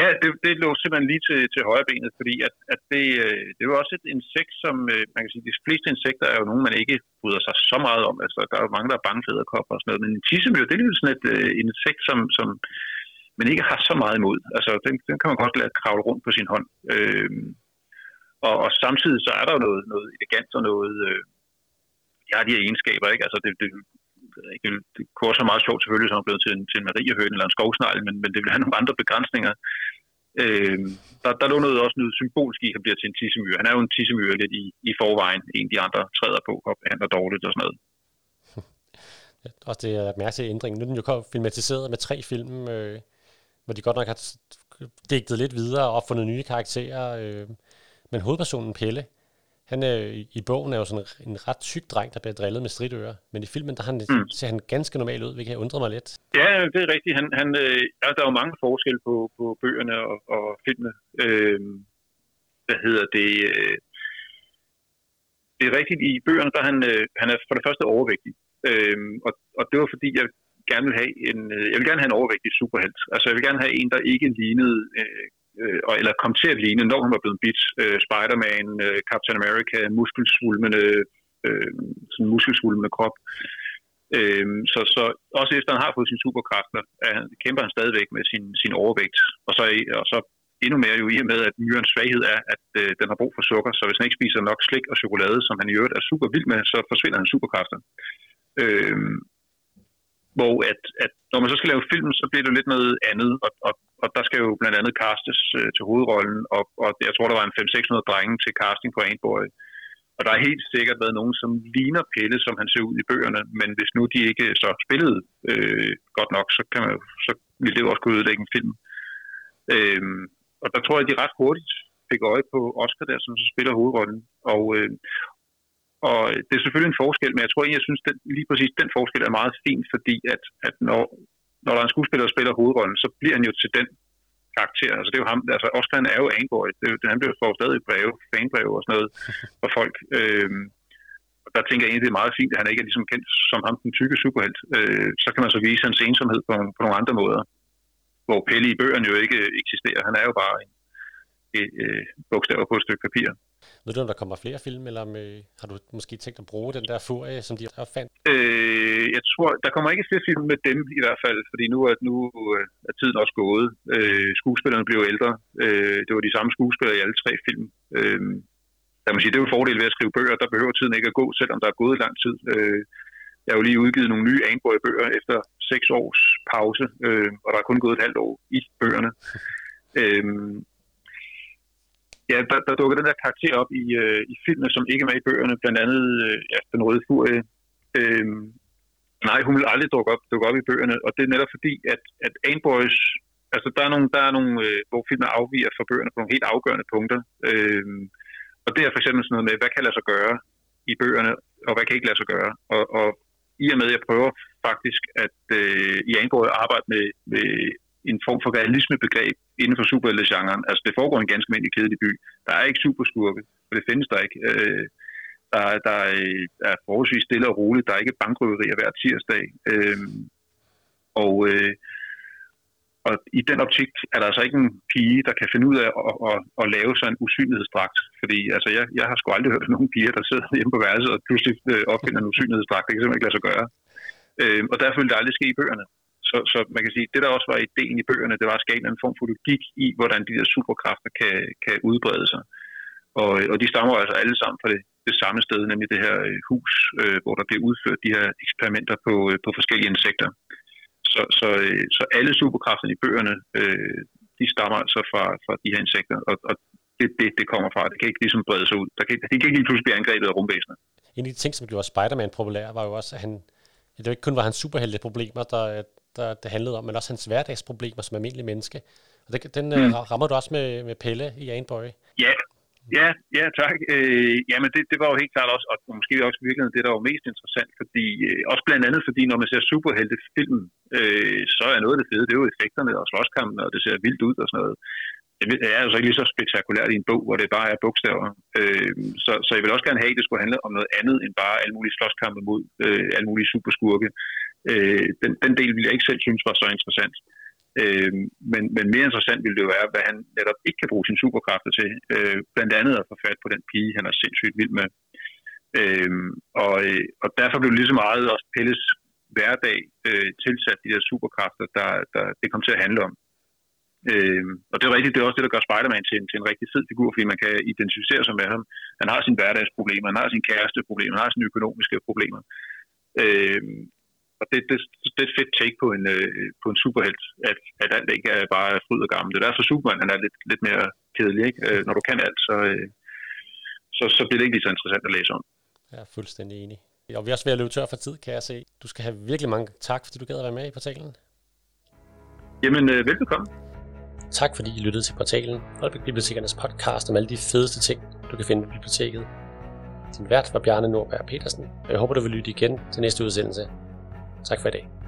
Ja, det, det lå simpelthen lige til, til højre benet, fordi at, at det, øh, det var også et insekt, som øh, man kan sige, de fleste insekter er jo nogen, man ikke bryder sig så meget om. Altså, der er jo mange, der er bange for og sådan noget, men en tissemyr, det er jo sådan et øh, insekt, som, som man ikke har så meget imod. Altså, den, den kan man godt lade kravle rundt på sin hånd. Øh, og, og samtidig så er der jo noget, noget elegant og noget... Øh, ja, de her egenskaber, ikke? Altså, det, det, det, det kunne også være meget sjovt selvfølgelig, som er blevet til en, til en mariehøne eller en skovsnegl, men, men det vil have nogle andre begrænsninger. Øh, der, der lå noget også noget symbolsk i, at han bliver til en tissemyre. Han er jo en tissemyre lidt i, i forvejen, en de andre træder på og behandler dårligt og sådan noget. Ja, også det er mærke til ændringen. Nu er den jo filmatiseret med tre film, øh, hvor de godt nok har digtet lidt videre og opfundet nye karakterer. Øh, men hovedpersonen Pelle, han er, i bogen er jo sådan en ret tyk dreng, der bliver drillet med stridører. Men i filmen, der han, mm. ser han ganske normal ud, hvilket undre mig lidt. Ja, det er rigtigt. Han, han, øh, altså, der er jo mange forskelle på, på bøgerne og, og filmene. Øh, hvad hedder det? Øh, det er rigtigt. I bøgerne, der er han, øh, han er for det første overvægtig. Øh, og, og det var fordi, jeg gerne vil have en, øh, jeg vil gerne have en overvægtig superhelt. Altså, jeg vil gerne have en, der ikke lignede... Øh, øh, eller kom til at ligne, når hun var blevet bidt. Øh, Spider-Man, øh, Captain America, muskelsvulmende, øh, sådan muskelsvulmende krop. Øh, så, så også efter han har fået sine superkræfter, er, kæmper han stadigvæk med sin, sin overvægt. Og så, og så endnu mere jo i og med, at myrens svaghed er, at øh, den har brug for sukker, så hvis han ikke spiser nok slik og chokolade, som han i øvrigt er super vild med, så forsvinder hans superkræfter. Øh, hvor at, at når man så skal lave film, så bliver det lidt noget andet, og, og, og der skal jo blandt andet castes øh, til hovedrollen, og, og jeg tror, der var en 500-600 drenge til casting på Antboy. Og der har helt sikkert været nogen, som ligner Pelle, som han ser ud i bøgerne, men hvis nu de ikke øh, så spillede øh, godt nok, så, kan man, så ville det jo også kunne ødelægge en film. Øh, og der tror jeg, de ret hurtigt fik øje på Oscar der, som så spiller hovedrollen. Og, øh, og øh, det er selvfølgelig en forskel, men jeg tror egentlig, jeg synes, den, lige præcis den forskel er meget fin, fordi at, at når, når der er en skuespiller, der spiller hovedrollen, så bliver han jo til den karakter. Altså det er jo ham, altså Oscar han er jo Angboy. Det er jo, han bliver får stadig breve, fanbreve og sådan noget fra folk. Øhm, og der tænker jeg egentlig, det er meget fint, at han ikke er ligesom kendt som ham, den tykke superhelt. Øh, så kan man så vise hans ensomhed på, på nogle andre måder. Hvor Pelle i bøgerne jo ikke eksisterer. Han er jo bare en, et, et, bogstaver på et stykke papir. Ved du, om der kommer flere film, eller med, har du måske tænkt at bruge den der furie, som de har fandt? Øh, jeg tror, der kommer ikke flere film med dem i hvert fald, fordi nu er, nu er tiden også gået. Øh, skuespillerne bliver ældre. Øh, det var de samme skuespillere i alle tre film. Øh, der må sige, det er jo en fordel ved at skrive bøger. Der behøver tiden ikke at gå, selvom der er gået lang tid. Øh, jeg har jo lige udgivet nogle nye Anborg-bøger efter seks års pause, øh, og der er kun gået et halvt år i bøgerne. Øh, ja, der, der dukker den der karakter op i, øh, i filmen, som ikke er med i bøgerne, blandt andet øh, ja, Den Røde Furie. Øh, nej, hun vil aldrig dukke op, dukke op i bøgerne, og det er netop fordi, at, at Anboys, altså der er nogle, der er nogle øh, hvor filmen afviger fra bøgerne på nogle helt afgørende punkter. Øh, og det er for eksempel sådan noget med, hvad kan lade sig gøre i bøgerne, og hvad kan ikke lade sig gøre. Og, og i og med, at jeg prøver faktisk at øh, i Anboy arbejde med, med en form for realismebegreb inden for superhelte-genren. Altså, det foregår en ganske almindelig kedelig by. Der er ikke superskurke, for det findes der ikke. Øh, der, der er forholdsvis stille og roligt. Der er ikke bankrøverier hver tirsdag. Øh, og, øh, og i den optik er der altså ikke en pige, der kan finde ud af at, at, at lave sig en usynlighedsdragt. Fordi altså, jeg, jeg har sgu aldrig hørt nogen piger, der sidder hjemme på værelset og pludselig øh, opfinder en usynlighedsdragt. Det kan simpelthen ikke lade sig gøre. Øh, og derfor vil det aldrig ske i bøgerne. Så, så man kan sige, det der også var ideen i bøgerne, det var at skabe en form for logik i, hvordan de der superkræfter kan, kan udbrede sig. Og, og de stammer altså alle sammen fra det, det samme sted, nemlig det her øh, hus, øh, hvor der bliver udført de her eksperimenter på, øh, på forskellige insekter. Så, så, øh, så alle superkræfterne i bøgerne, øh, de stammer altså fra, fra de her insekter, og, og det, det, det kommer fra. Det kan ikke ligesom brede sig ud. Der kan, det kan ikke lige pludselig blive angrebet af rumvæsener. En af de ting, som gjorde Spider-Man populær, var jo også, at han, det var ikke kun var hans superhelte-problemer, der, der, det handlede om, men også hans hverdagsproblemer som almindelig menneske. Og det, den øh, mm. rammer du også med, med Pelle i Anboy. Ja, ja, ja tak. Øh, jamen det, det var jo helt klart også, og måske også i virkeligheden det, der var mest interessant, fordi øh, også blandt andet, fordi når man ser superhelte-film, øh, så er noget af det fede, det er jo effekterne og slåskampen, og det ser vildt ud og sådan noget. Det er altså ikke lige så spektakulært i en bog, hvor det bare er bogstaver. Øh, så, så jeg vil også gerne have, at det skulle handle om noget andet end bare alle mulige slåskampe mod øh, alle mulige superskurke. Øh, Øh, den, den del ville jeg ikke selv synes var så interessant. Øh, men, men mere interessant ville det jo være, hvad han netop ikke kan bruge sin superkræfter til. Øh, blandt andet at få fat på den pige, han er sindssygt vild med. Øh, og, øh, og derfor blev det lige så meget også Pelles hverdag øh, tilsat de der superkræfter, der, der det kom til at handle om. Øh, og det er rigtigt, det er også det, der gør Spider-Man til en, til en rigtig fed figur, fordi man kan identificere sig med ham. Han har sine hverdagsproblemer, han har sine kæresteproblemer, han har sine økonomiske problemer. Øh, og det, det, det er et fedt take på en, øh, på en superhelt, at, at alt ikke er bare fryd og gammel. Det er derfor Superman han er lidt, lidt mere kedelig. Ikke? Øh, når du kan alt, så, øh, så, så bliver det ikke lige så interessant at læse om. Jeg er fuldstændig enig. Og vi er også ved at løbe tør for tid, kan jeg se. Du skal have virkelig mange tak, fordi du gad at være med i portalen. Jamen, øh, velbekomme. Tak fordi I lyttede til portalen, Holbæk Bibliotekernes podcast om alle de fedeste ting, du kan finde på biblioteket. Din vært var Bjarne Nordberg Petersen, og jeg håber, du vil lytte igen til næste udsendelse. Tak for i dag.